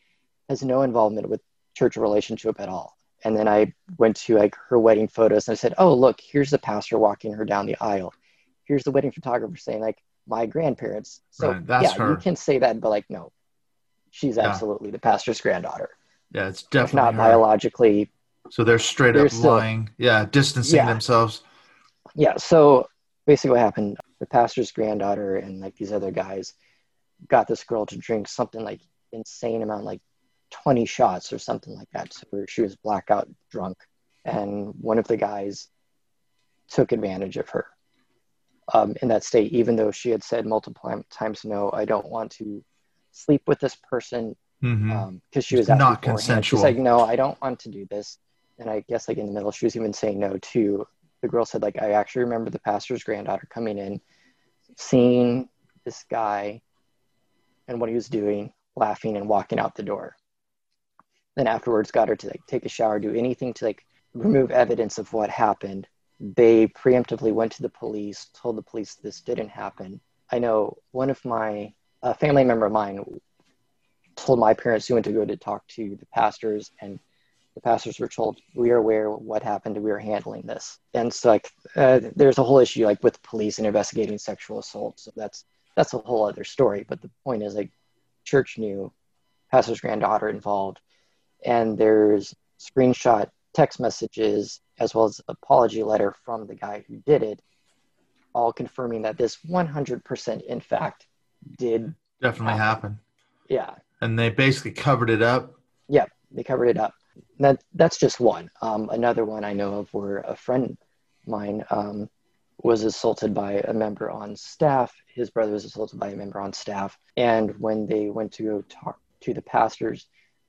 Speaker 2: has no involvement with church relationship at all. And then I went to like her wedding photos and I said, "Oh, look, here's the pastor walking her down the aisle. Here's the wedding photographer saying like my grandparents." So right, yeah, her. you can say that, but like no, she's yeah. absolutely the pastor's granddaughter.
Speaker 1: Yeah, it's definitely
Speaker 2: not her. biologically.
Speaker 1: So they're straight they're up still, lying. Yeah, distancing yeah. themselves.
Speaker 2: Yeah. So basically, what happened? The pastor's granddaughter and like these other guys got this girl to drink something like insane amount, like 20 shots or something like that. So she was blackout drunk. And one of the guys took advantage of her um, in that state, even though she had said multiple times, no, I don't want to sleep with this person because mm-hmm. um, she was
Speaker 1: not consensual.
Speaker 2: She's like, no, I don't want to do this. And I guess like in the middle, she was even saying no too. The girl said like, I actually remember the pastor's granddaughter coming in, seeing this guy and what he was doing, laughing and walking out the door. Then afterwards got her to like take a shower, do anything to like remove evidence of what happened. They preemptively went to the police, told the police this didn't happen. I know one of my a family member of mine told my parents who went to go to talk to the pastors and the pastors were told we are aware what happened. We are handling this. And so like uh, there's a whole issue like with police and investigating sexual assault. So that's that's a whole other story. But the point is like church knew pastor's granddaughter involved and there's screenshot text messages as well as apology letter from the guy who did it all confirming that this 100% in fact did
Speaker 1: definitely happen. happen.
Speaker 2: Yeah.
Speaker 1: And they basically covered it up.
Speaker 2: Yeah, they covered it up. That that's just one. Um, another one I know of where a friend of mine um, was assaulted by a member on staff. His brother was assaulted by a member on staff. And when they went to go talk to the pastors,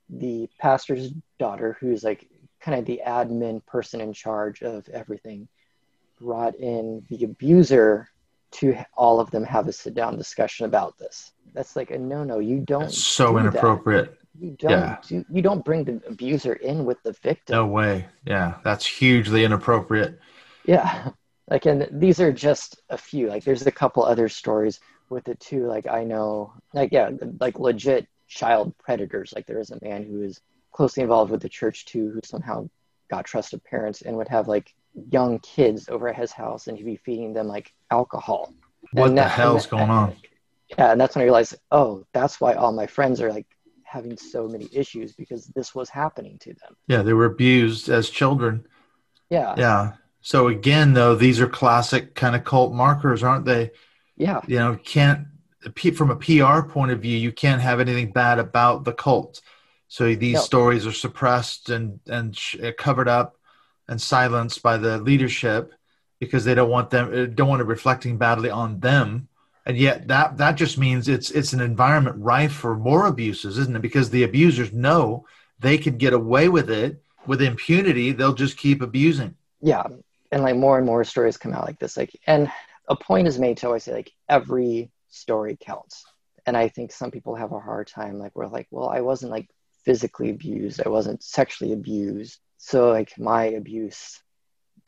Speaker 2: the pastor's daughter, who's like kind of the admin person in charge of everything, brought in the abuser to all of them have a sit down discussion about this. That's like a no no. You don't. That's
Speaker 1: so do inappropriate. That.
Speaker 2: You don't. Yeah. Do, you don't bring the abuser in with the victim.
Speaker 1: No way. Yeah, that's hugely inappropriate.
Speaker 2: Yeah like and these are just a few like there's a couple other stories with it too like i know like yeah like legit child predators. Like there is a man who is closely involved with the church too who somehow got trusted parents and would have like young kids over at his house and he'd be feeding them like alcohol.
Speaker 1: What and the that, hell's going on?
Speaker 2: Yeah and that's when i realized oh that's why all my friends are like having so many issues because this was happening to them.
Speaker 1: Yeah they were abused as children.
Speaker 2: Yeah.
Speaker 1: Yeah. So again, though, these are classic kind of cult markers, aren't they?
Speaker 2: Yeah.
Speaker 1: You know, can't from a PR point of view, you can't have anything bad about the cult. So these no. stories are suppressed and and uh, covered up and silenced by the leadership because they don't want them uh, don't want it reflecting badly on them. And yet that that just means it's it's an environment rife for more abuses, isn't it? Because the abusers know they can get away with it with impunity. They'll just keep abusing.
Speaker 2: Yeah, and like more and more stories come out like this. Like, and a point is made to always say like every story counts. And I think some people have a hard time. Like we're like, well, I wasn't like physically abused. I wasn't sexually abused. So like my abuse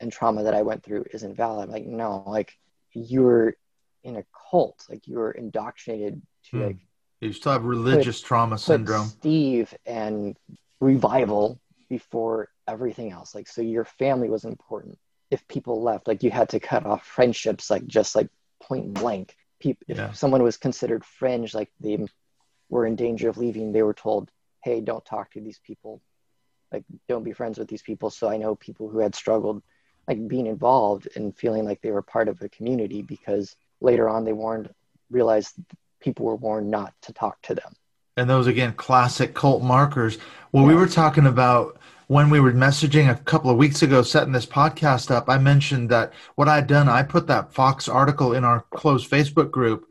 Speaker 2: and trauma that I went through isn't valid. I'm like, no, like you were in a cult. Like you were indoctrinated to hmm. like
Speaker 1: you still have religious put, trauma syndrome.
Speaker 2: Steve and revival before everything else. Like so your family was important. If people left, like you had to cut off friendships like just like point blank. People if someone was considered fringe, like they were in danger of leaving, they were told hey, don't talk to these people. Like, don't be friends with these people. So I know people who had struggled, like being involved and feeling like they were part of a community because later on they warned, realized people were warned not to talk to them.
Speaker 1: And those again, classic cult markers. Well, yeah. we were talking about when we were messaging a couple of weeks ago, setting this podcast up. I mentioned that what I'd done, I put that Fox article in our closed Facebook group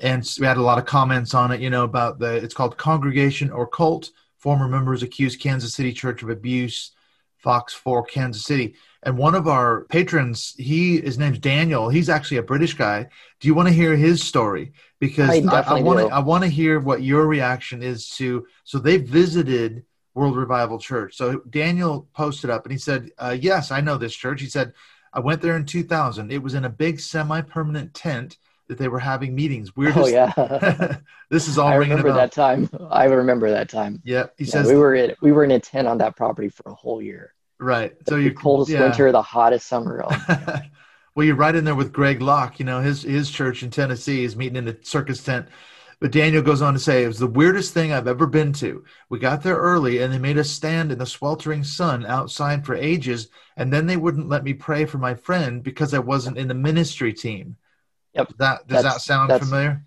Speaker 1: and we had a lot of comments on it, you know, about the it's called Congregation or Cult. Former members accuse Kansas City Church of abuse. Fox 4 Kansas City. And one of our patrons, he his name's Daniel. He's actually a British guy. Do you want to hear his story? Because I want to I want to hear what your reaction is to. So they visited World Revival Church. So Daniel posted up and he said, uh, "Yes, I know this church." He said, "I went there in 2000. It was in a big semi-permanent tent." that they were having meetings. We're
Speaker 2: oh yeah,
Speaker 1: this is all. I
Speaker 2: remember
Speaker 1: that
Speaker 2: time. I remember that time.
Speaker 1: Yeah, he says
Speaker 2: we were in we were in a tent on that property for a whole year.
Speaker 1: Right.
Speaker 2: So you coldest yeah. winter, the hottest summer.
Speaker 1: well, you're right in there with Greg Locke. You know his his church in Tennessee is meeting in the circus tent. But Daniel goes on to say, it was the weirdest thing I've ever been to. We got there early and they made us stand in the sweltering sun outside for ages. And then they wouldn't let me pray for my friend because I wasn't in the ministry team.
Speaker 2: Yep.
Speaker 1: That does that sound familiar?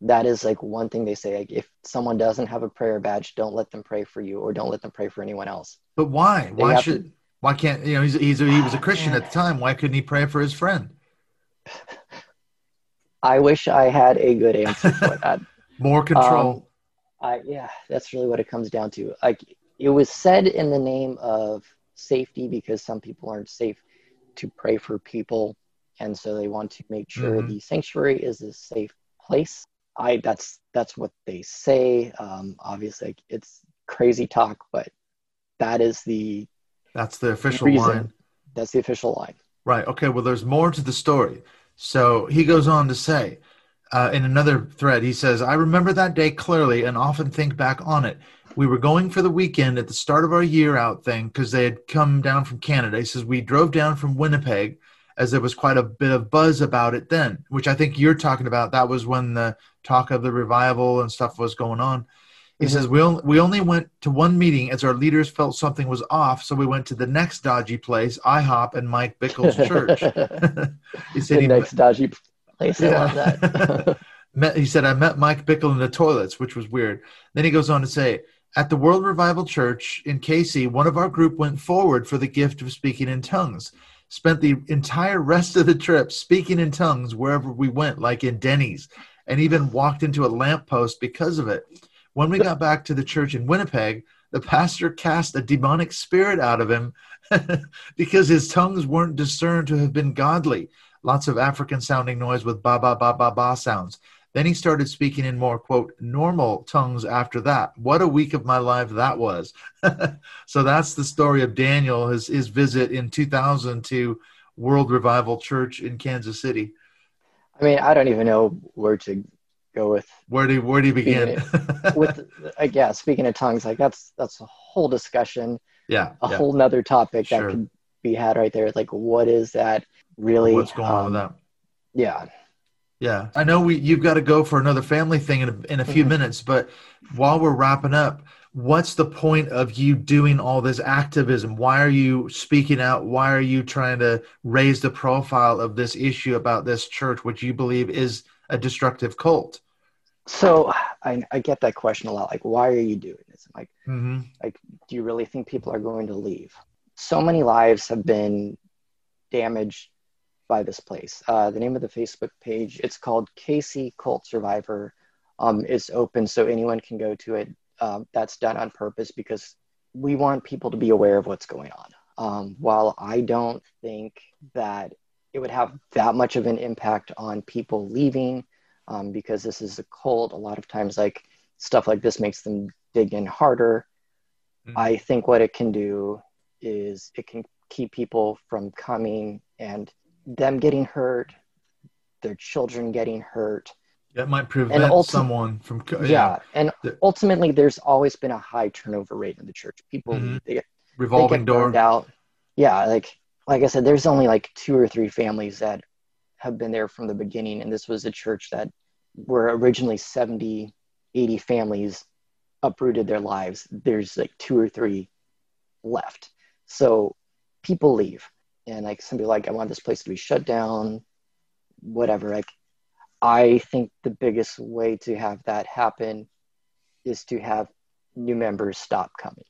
Speaker 2: That is like one thing they say. Like if someone doesn't have a prayer badge, don't let them pray for you, or don't let them pray for anyone else.
Speaker 1: But why? They why should? To... Why can't you know? He's, he's he was a ah, Christian at the time. Why couldn't he pray for his friend?
Speaker 2: I wish I had a good answer for that.
Speaker 1: More control. Um,
Speaker 2: I yeah, that's really what it comes down to. Like it was said in the name of safety because some people aren't safe to pray for people and so they want to make sure mm-hmm. the sanctuary is a safe place. I that's that's what they say. Um, obviously, it's crazy talk, but that is the
Speaker 1: that's the official reason. line.
Speaker 2: That's the official line.
Speaker 1: Right. Okay. Well, there's more to the story. So he goes on to say, uh, in another thread, he says, "I remember that day clearly, and often think back on it. We were going for the weekend at the start of our year out thing because they had come down from Canada. He says we drove down from Winnipeg." as there was quite a bit of buzz about it then, which I think you're talking about. That was when the talk of the revival and stuff was going on. He mm-hmm. says we only, we only went to one meeting as our leaders felt something was off, so we went to the next dodgy place, IHOP and Mike Bickle's church.
Speaker 2: he said the he next dodgy place. Yeah. I love
Speaker 1: that. met, he said I met Mike Bickle in the toilets, which was weird. Then he goes on to say, at the World Revival Church in KC, one of our group went forward for the gift of speaking in tongues spent the entire rest of the trip speaking in tongues wherever we went, like in Denny's, and even walked into a lamppost because of it. When we got back to the church in Winnipeg, the pastor cast a demonic spirit out of him because his tongues weren't discerned to have been godly. Lots of African sounding noise with ba ba ba ba ba sounds. Then he started speaking in more, quote, normal tongues after that. What a week of my life that was. so that's the story of Daniel, his, his visit in 2000 to World Revival Church in Kansas City.
Speaker 2: I mean, I don't even know where to go with.
Speaker 1: Where do, where do you begin?
Speaker 2: with, uh, yeah, speaking of tongues, like that's, that's a whole discussion.
Speaker 1: Yeah.
Speaker 2: A
Speaker 1: yeah.
Speaker 2: whole nother topic sure. that could be had right there. Like, what is that really?
Speaker 1: What's going um, on with um, that?
Speaker 2: Yeah
Speaker 1: yeah, I know we you've got to go for another family thing in a, in a few mm-hmm. minutes, but while we're wrapping up, what's the point of you doing all this activism? Why are you speaking out? Why are you trying to raise the profile of this issue about this church, which you believe is a destructive cult?
Speaker 2: so I, I get that question a lot like why are you doing this i'm like mm-hmm. like do you really think people are going to leave so many lives have been damaged by this place uh, the name of the facebook page it's called kc cult survivor um, is open so anyone can go to it um, that's done on purpose because we want people to be aware of what's going on um, while i don't think that it would have that much of an impact on people leaving um, because this is a cult. A lot of times, like stuff like this makes them dig in harder. Mm-hmm. I think what it can do is it can keep people from coming and them getting hurt, their children getting hurt.
Speaker 1: That might prevent ulti- someone from.
Speaker 2: Yeah, yeah. and ultimately, there's always been a high turnover rate in the church. People mm-hmm. they get
Speaker 1: revolving
Speaker 2: they get
Speaker 1: door
Speaker 2: out. Yeah, like like I said, there's only like two or three families that have been there from the beginning, and this was a church that were originally 70, 80 families uprooted their lives, there's like two or three left. So people leave. And like some people like, I want this place to be shut down, whatever. Like I think the biggest way to have that happen is to have new members stop coming.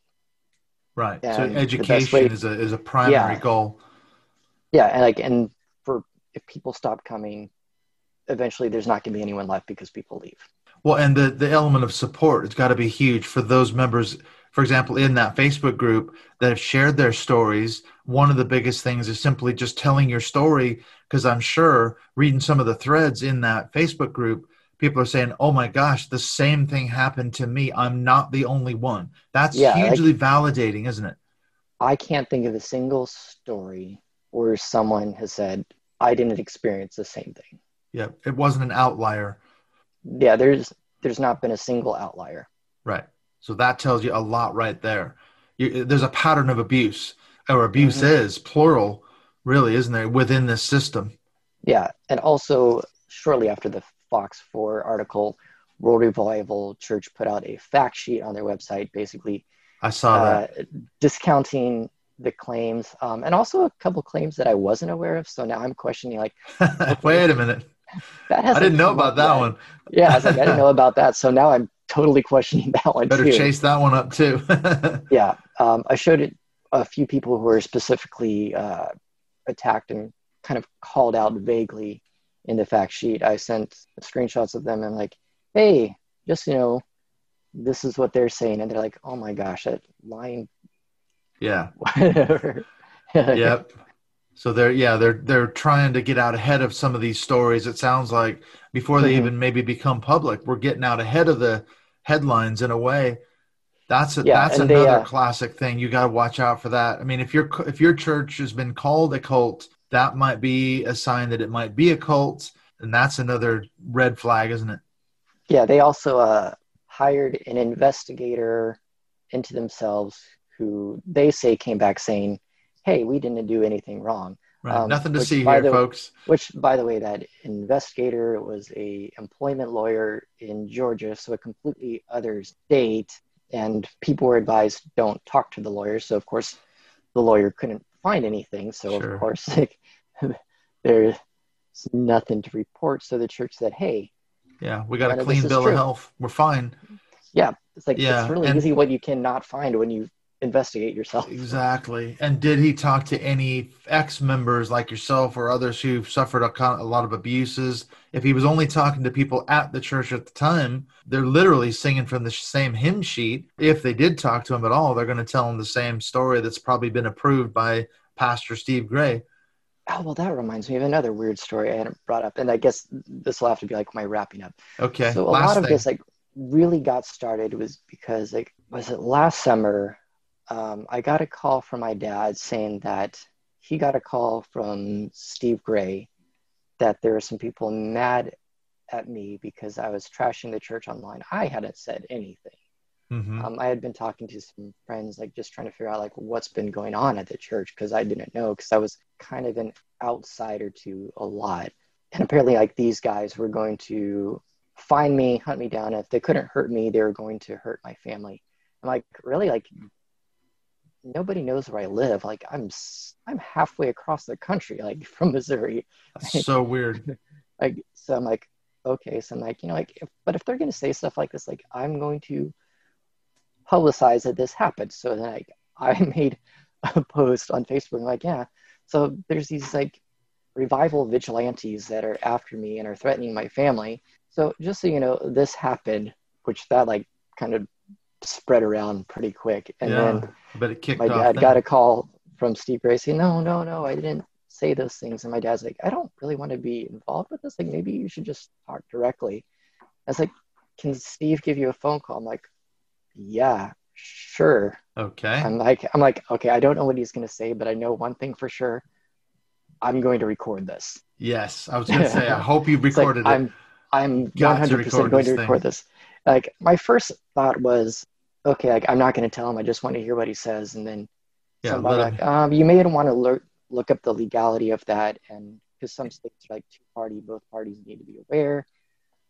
Speaker 1: Right. And so education way, is a is a primary
Speaker 2: yeah,
Speaker 1: goal.
Speaker 2: Yeah, and like and for if people stop coming, eventually there's not going to be anyone left because people leave.
Speaker 1: Well, and the the element of support has got to be huge for those members. For example, in that Facebook group that have shared their stories, one of the biggest things is simply just telling your story. Because I'm sure reading some of the threads in that Facebook group, people are saying, "Oh my gosh, the same thing happened to me. I'm not the only one." That's yeah, hugely like, validating, isn't it?
Speaker 2: I can't think of a single story where someone has said, "I didn't experience the same thing."
Speaker 1: Yeah, it wasn't an outlier.
Speaker 2: Yeah, there's there's not been a single outlier.
Speaker 1: Right. So that tells you a lot right there. You, there's a pattern of abuse, or abuse mm-hmm. is plural, really, isn't there, within this system?
Speaker 2: Yeah, and also shortly after the Fox 4 article, World Revival Church put out a fact sheet on their website, basically.
Speaker 1: I saw uh, that.
Speaker 2: Discounting the claims um, and also a couple claims that I wasn't aware of. So now I'm questioning like,
Speaker 1: wait a minute. That I didn't know about that yet. one.
Speaker 2: yeah, I was like, I didn't know about that. So now I'm totally questioning that one.
Speaker 1: Better
Speaker 2: too.
Speaker 1: chase that one up too.
Speaker 2: yeah, um, I showed it a few people who were specifically uh, attacked and kind of called out vaguely in the fact sheet. I sent screenshots of them and like, hey, just you know, this is what they're saying, and they're like, oh my gosh, that lying.
Speaker 1: Yeah. Whatever. yep. So they're yeah they're they're trying to get out ahead of some of these stories. It sounds like before they mm-hmm. even maybe become public, we're getting out ahead of the headlines in a way. That's a, yeah, that's another they, uh, classic thing. You got to watch out for that. I mean, if your if your church has been called a cult, that might be a sign that it might be a cult, and that's another red flag, isn't it?
Speaker 2: Yeah, they also uh, hired an investigator into themselves who they say came back saying hey, we didn't do anything wrong.
Speaker 1: Right. Um, Nothing to see here,
Speaker 2: the,
Speaker 1: folks.
Speaker 2: Which, by the way, that investigator was a employment lawyer in Georgia, so a completely other state. And people were advised don't talk to the lawyer. So of course, the lawyer couldn't find anything. So sure. of course, like, there's nothing to report. So the church said, hey,
Speaker 1: yeah, we got a clean bill of health. We're fine.
Speaker 2: Yeah, it's like yeah. it's really and, easy what you cannot find when you investigate yourself.
Speaker 1: Exactly. And did he talk to any ex members like yourself or others who've suffered a, a, lot of abuses? If he was only talking to people at the church at the time, they're literally singing from the same hymn sheet. If they did talk to him at all, they're going to tell him the same story that's probably been approved by Pastor Steve Gray.
Speaker 2: Oh, well, that reminds me of another weird story I hadn't brought up. And I guess this will have to be like my wrapping up.
Speaker 1: Okay.
Speaker 2: So a lot of thing. this like really got started was because like was it last summer um, I got a call from my dad saying that he got a call from Steve Gray that there were some people mad at me because I was trashing the church online. I hadn't said anything. Mm-hmm. Um, I had been talking to some friends, like just trying to figure out like what's been going on at the church because I didn't know because I was kind of an outsider to a lot. And apparently, like these guys were going to find me, hunt me down. If they couldn't hurt me, they were going to hurt my family. I'm like, really? Like nobody knows where I live. Like I'm I'm halfway across the country, like from Missouri.
Speaker 1: That's so weird.
Speaker 2: like so, I'm like, okay. So I'm like, you know, like, if, but if they're going to say stuff like this, like, I'm going to publicize that this happened. So then like, I made a post on Facebook, like, yeah. So there's these like revival vigilantes that are after me and are threatening my family. So just so you know, this happened, which that like kind of spread around pretty quick. And yeah, then
Speaker 1: but it kicked
Speaker 2: my dad got a call from Steve saying, no, no, no, I didn't say those things. And my dad's like, I don't really want to be involved with this. Like, maybe you should just talk directly. I was like, can Steve give you a phone call? I'm like, yeah, sure.
Speaker 1: Okay.
Speaker 2: I'm like, I'm like, okay, I don't know what he's going to say, but I know one thing for sure. I'm going to record this.
Speaker 1: Yes. I was going to say, I hope you recorded
Speaker 2: like, it. I'm, I'm 100% going to record this. Like my first thought was, okay, like, I'm not going to tell him. I just want to hear what he says. And then yeah, like, um, you may want to look, look up the legality of that. And because some states are like two party, both parties need to be aware.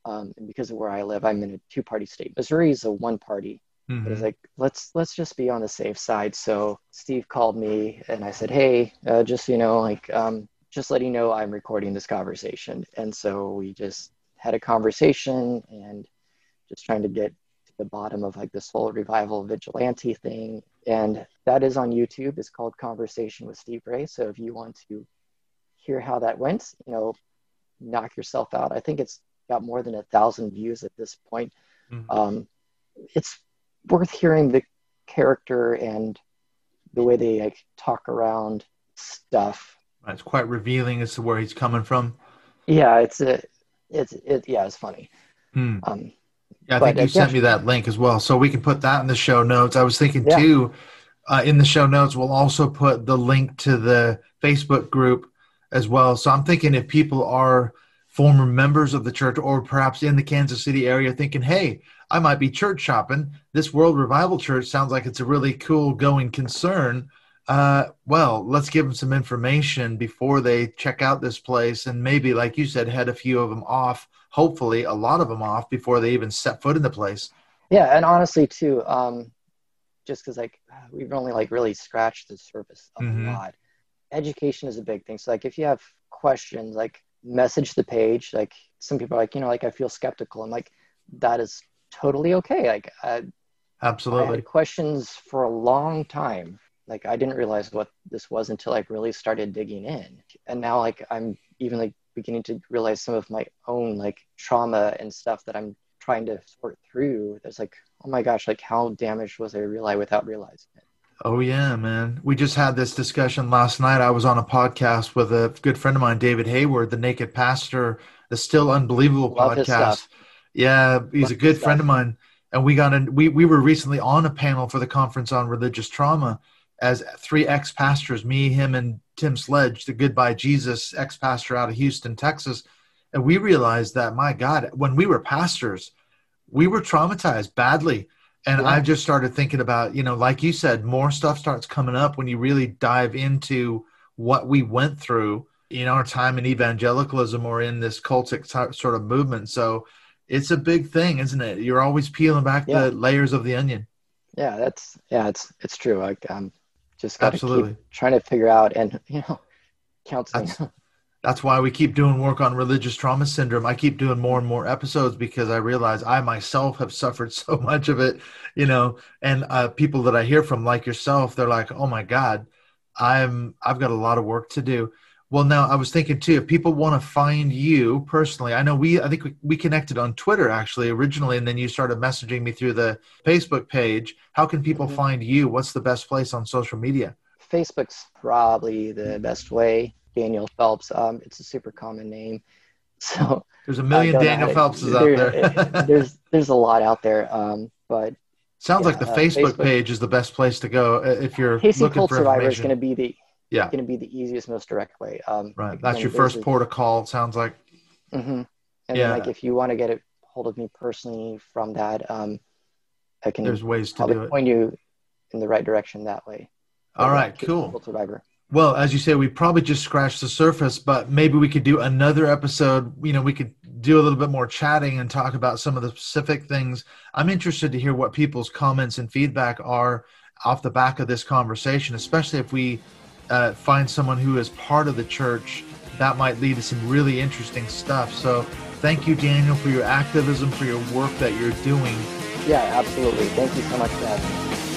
Speaker 2: Um, and because of where I live, I'm in a two party state. Missouri is a one party. Mm-hmm. But it's like let's let's just be on the safe side. So Steve called me and I said, hey, uh, just you know, like um, just letting you know I'm recording this conversation. And so we just had a conversation and just trying to get to the bottom of like this whole revival vigilante thing. And that is on YouTube. It's called Conversation with Steve Gray. So if you want to hear how that went, you know, knock yourself out. I think it's got more than a thousand views at this point. Mm-hmm. Um, it's worth hearing the character and the way they like talk around stuff.
Speaker 1: It's quite revealing as to where he's coming from.
Speaker 2: Yeah, it's a, it's it. Yeah, it's funny.
Speaker 1: Hmm. Um, yeah, I think you sent me that link as well, so we can put that in the show notes. I was thinking yeah. too, uh, in the show notes, we'll also put the link to the Facebook group as well. So I'm thinking if people are former members of the church or perhaps in the Kansas City area thinking, hey, I might be church shopping. This World Revival Church sounds like it's a really cool going concern. Uh, well, let's give them some information before they check out this place and maybe, like you said, head a few of them off, hopefully a lot of them off before they even set foot in the place.
Speaker 2: Yeah, and honestly, too, um, just because like we've only like really scratched the surface a mm-hmm. lot. Education is a big thing. So like if you have questions, like message the page. Like some people are like, you know, like I feel skeptical. I'm like, that is totally okay. Like, I,
Speaker 1: absolutely.
Speaker 2: I had questions for a long time. Like, I didn't realize what this was until I really started digging in. And now, like, I'm even like beginning to realize some of my own like trauma and stuff that I'm trying to sort through. There's like, oh my gosh, like how damaged was I really without realizing it?
Speaker 1: Oh yeah, man. We just had this discussion last night. I was on a podcast with a good friend of mine, David Hayward, the Naked Pastor, the Still Unbelievable Love podcast. Yeah, he's Love a good friend of mine. And we got in we we were recently on a panel for the conference on religious trauma as three ex-pastors, me, him, and Tim Sledge, the Goodbye Jesus ex-pastor out of Houston, Texas. And we realized that, my God, when we were pastors, we were traumatized badly and yeah. I've just started thinking about, you know, like you said, more stuff starts coming up when you really dive into what we went through in our time in evangelicalism or in this cultic sort of movement. So it's a big thing, isn't it? You're always peeling back yeah. the layers of the onion.
Speaker 2: Yeah, that's yeah, it's it's true. Like um just got to keep trying to figure out and you know counseling.
Speaker 1: That's, that's why we keep doing work on religious trauma syndrome. I keep doing more and more episodes because I realize I myself have suffered so much of it, you know, and uh, people that I hear from like yourself, they're like, "Oh my God, I'm I've got a lot of work to do." Well, now I was thinking too, if people want to find you personally, I know we I think we, we connected on Twitter actually originally, and then you started messaging me through the Facebook page. How can people mm-hmm. find you? What's the best place on social media?
Speaker 2: Facebook's probably the best way. Daniel Phelps. Um, it's a super common name. So
Speaker 1: there's a million Daniel Phelpses out there.
Speaker 2: there's there's a lot out there. Um, but
Speaker 1: sounds yeah, like the uh, Facebook, Facebook, page is the best place to go uh, if you're KC looking Cult for Survivor
Speaker 2: is going to be the yeah going to be the easiest, most direct way. Um,
Speaker 1: right, that's your first port of call. It sounds like.
Speaker 2: Mm-hmm. And yeah. like if you want to get a hold of me personally from that, um, I can.
Speaker 1: There's ways to do it.
Speaker 2: Point you in the right direction that way.
Speaker 1: All right, cool. Survivor. Well, as you say, we probably just scratched the surface, but maybe we could do another episode. You know, we could do a little bit more chatting and talk about some of the specific things. I'm interested to hear what people's comments and feedback are off the back of this conversation, especially if we uh, find someone who is part of the church. That might lead to some really interesting stuff. So thank you, Daniel, for your activism, for your work that you're doing.
Speaker 2: Yeah, absolutely. Thank you so much for having me.